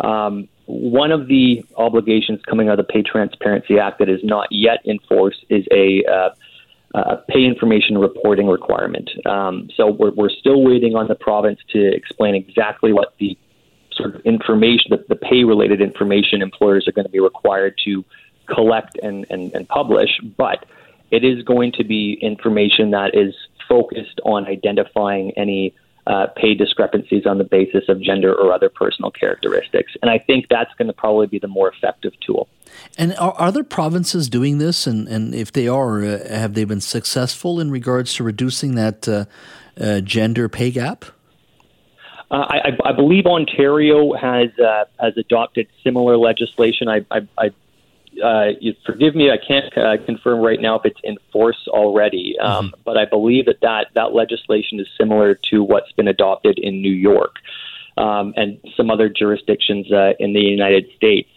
Um, one of the obligations coming out of the Pay Transparency Act that is not yet in force is a uh, uh, pay information reporting requirement. Um, so we're, we're still waiting on the province to explain exactly what the sort of information, the, the pay related information employers are going to be required to collect and, and, and publish. But it is going to be information that is focused on identifying any uh, pay discrepancies on the basis of gender or other personal characteristics. And I think that's going to probably be the more effective tool. And are other provinces doing this? And, and if they are, uh, have they been successful in regards to reducing that uh, uh gender pay gap? Uh, I, I, believe Ontario has uh, has adopted similar legislation. I, I, I uh, you forgive me, I can't uh, confirm right now if it's in force already, um, mm-hmm. but I believe that, that that legislation is similar to what's been adopted in New York um, and some other jurisdictions uh, in the United States.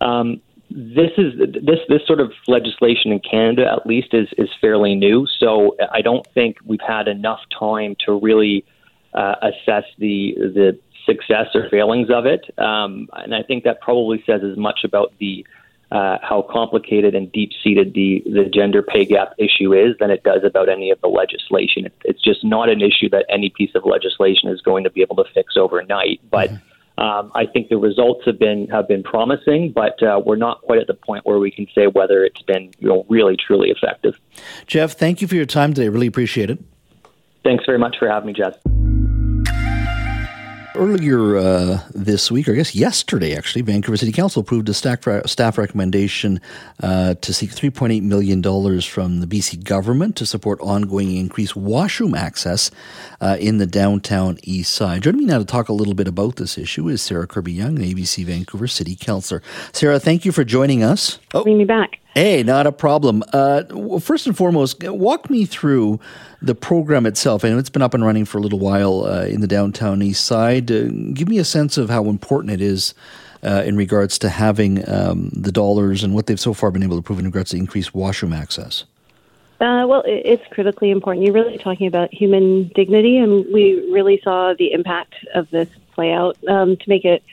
Um, this is this this sort of legislation in Canada, at least, is is fairly new. So I don't think we've had enough time to really uh, assess the the success or failings of it. Um, and I think that probably says as much about the uh, how complicated and deep seated the, the gender pay gap issue is than it does about any of the legislation. It, it's just not an issue that any piece of legislation is going to be able to fix overnight. But um, I think the results have been have been promising, but uh, we're not quite at the point where we can say whether it's been you know really truly effective. Geoff, thank you for your time today. Really appreciate it. Thanks very much for having me, Jas. Earlier uh, this week, or I guess yesterday, actually, Vancouver City Council approved a staff, staff recommendation uh, to seek $3.8 million from the BC government to support ongoing increased washroom access uh, in the downtown east side. Joining me now to talk a little bit about this issue is Sarah Kirby-Yung, ABC Vancouver City Councillor. Sarah, thank you for joining us. Oh. Bring me back. Hey, not a problem. Uh, first and foremost, walk me through the program itself. I know it's been up and running for a little while uh, in the downtown east side. Uh, give me a sense of how important it is uh, in regards to having um, the dollars and what they've so far been able to prove in regards to increased washroom access. Uh, well, it's critically important. You're really talking about human dignity, and we really saw the impact of this play out um, to make it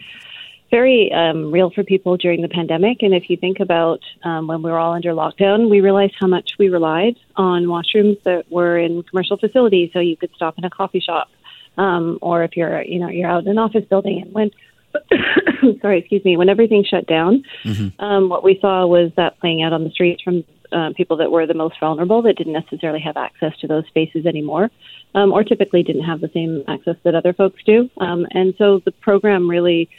very um, real for people during the pandemic. And if you think about um, when we were all under lockdown, we realized how much we relied on washrooms that were in commercial facilities. So you could stop in a coffee shop, um, or if you're you know you're out in an office building, and when sorry, excuse me, when everything shut down, mm-hmm. um, what we saw was that playing out on the streets from uh, people that were the most vulnerable that didn't necessarily have access to those spaces anymore, um, or typically didn't have the same access that other folks do. Um, and so the program really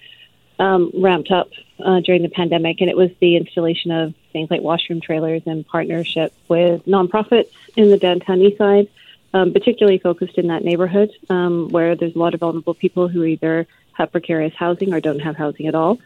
um, ramped up uh, during the pandemic, and it was the installation of things like washroom trailers in partnership with nonprofits in the downtown east side, um, particularly focused in that neighborhood um, where there's a lot of vulnerable people who either have precarious housing or don't have housing at all.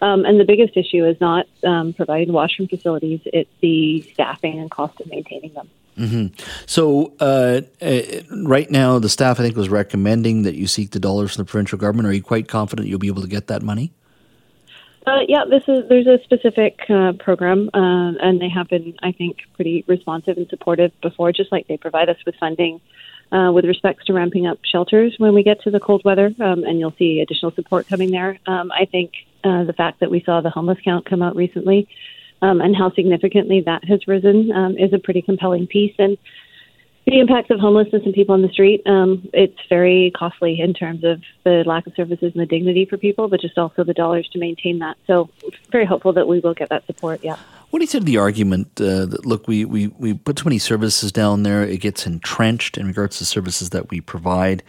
Um, and the biggest issue is not um, providing washroom facilities; it's the staffing and cost of maintaining them. Mm-hmm. So, uh, uh, right now, the staff I think was recommending that you seek the dollars from the provincial government. Are you quite confident you'll be able to get that money? Uh, yeah, this is there's a specific uh, program, uh, and they have been, I think, pretty responsive and supportive before. Just like they provide us with funding uh, with respects to ramping up shelters when we get to the cold weather, um, and you'll see additional support coming there. Um, I think the fact that we saw the homeless count come out recently um, and how significantly that has risen um, is a pretty compelling piece. And the impacts of homelessness and people on the street, um, it's very costly in terms of the lack of services and the dignity for people, but just also the dollars to maintain that. So, very hopeful that we will get that support. Yeah. What do you say to the argument uh, that look, we, we, we put too many services down there, it gets entrenched in regards to services that we provide.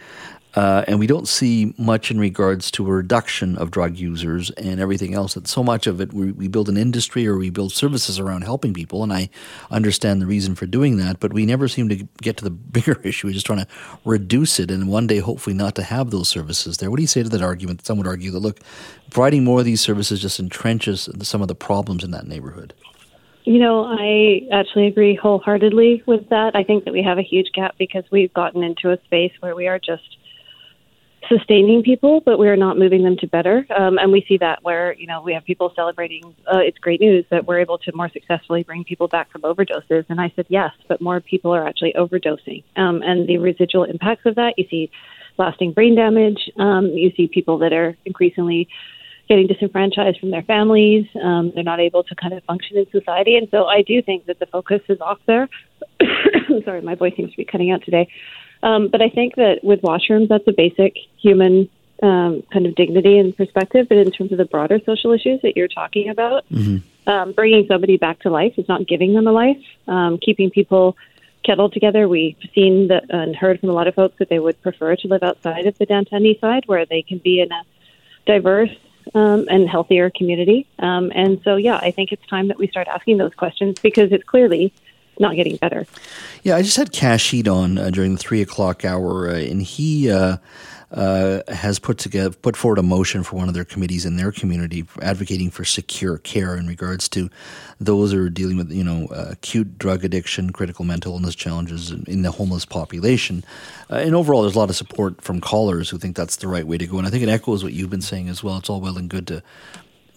Uh, and we don't see much in regards to a reduction of drug users and everything else. That so much of it, we, we, build an industry or we build services around helping people, and I understand the reason for doing that. But we never seem to get to the bigger issue. We're just trying to reduce it, and one day, hopefully, not to have those services there. What do you say to that argument? Some would argue that look, providing more of these services just entrenches some of the problems in that neighborhood. You know, I actually agree wholeheartedly with that. I think that we have a huge gap because we've gotten into a space where we are just sustaining people, but we are not moving them to better. Um, and we see that where you know we have people celebrating. Uh, it's great news that we're able to more successfully bring people back from overdoses. And I said yes, but more people are actually overdosing, um, and the residual impacts of that. You see lasting brain damage. Um, you see people that are increasingly getting disenfranchised from their families. Um, they're not able to kind of function in society. And so I do think that the focus is off there. Sorry, my voice seems to be cutting out today. Um, but I think that with washrooms, that's a basic human um, kind of dignity and perspective. But in terms of the broader social issues that you're talking about, mm-hmm. um, bringing somebody back to life is not giving them a life. Um, keeping people kettled together, we've seen that and heard from a lot of folks that they would prefer to live outside of the downtown east side where they can be in a diverse um, and healthier community. Um, and so, yeah, I think it's time that we start asking those questions because it's clearly not getting better. Yeah, I just had Kash Heed on uh, during the three o'clock hour, uh, and he uh, uh, has put together put forward a motion for one of their committees in their community advocating for secure care in regards to those who are dealing with you know uh, acute drug addiction, critical mental illness challenges in, in the homeless population. Uh, and overall, there's a lot of support from callers who think that's the right way to go. And I think it echoes what you've been saying as well. It's all well and good to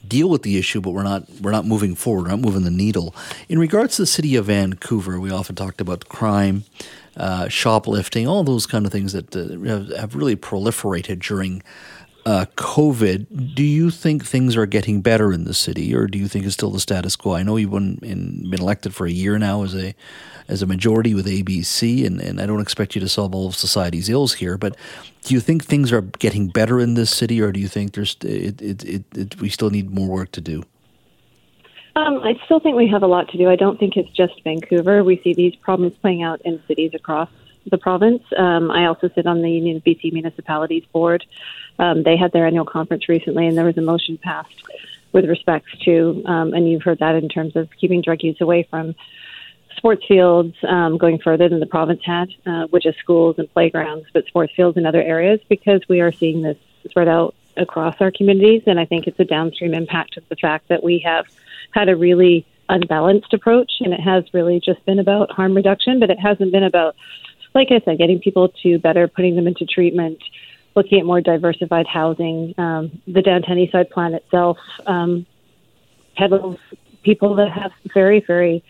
deal with the issue, but we're not we're not moving forward. We're not moving the needle. In regards to the city of Vancouver, we often talked about crime, uh, shoplifting, all those kind of things that uh, have, have, really proliferated during uh, COVID, do you think things are getting better in the city, or do you think it's still the status quo? I know you've been, in, been elected for a year now as a as a majority with ABC, and, and I don't expect you to solve all of society's ills here, but do you think things are getting better in this city, or do you think there's it, it, it, it we still need more work to do? Um, I still think we have a lot to do. I don't think it's just Vancouver. We see these problems playing out in cities across the province. Um, I also sit on the Union of BC Municipalities Board. Um, they had their annual conference recently, and there was a motion passed with respect to, um, and you've heard that in terms of keeping drug use away from sports fields, um, going further than the province had, uh, which is schools and playgrounds, but sports fields in other areas, because we are seeing this spread out across our communities. And I think it's a downstream impact of the fact that we have had a really unbalanced approach, and it has really just been about harm reduction, but it hasn't been about, like I said, getting people to better, putting them into treatment, looking at more diversified housing. Um, the downtown east side plan itself um, peddles people that have very, very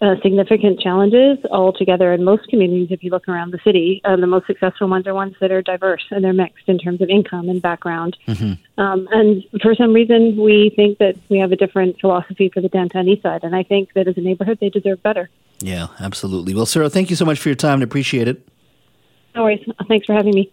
uh, significant challenges altogether in most communities. If you look around the city, um, the most successful ones are ones that are diverse and they're mixed in terms of income and background. Mm-hmm. Um, and for some reason, we think that we have a different philosophy for the downtown east side. And I think that as a neighborhood, they deserve better. Yeah, absolutely. Well, Sarah, thank you so much for your time. I appreciate it. No worries. Thanks for having me.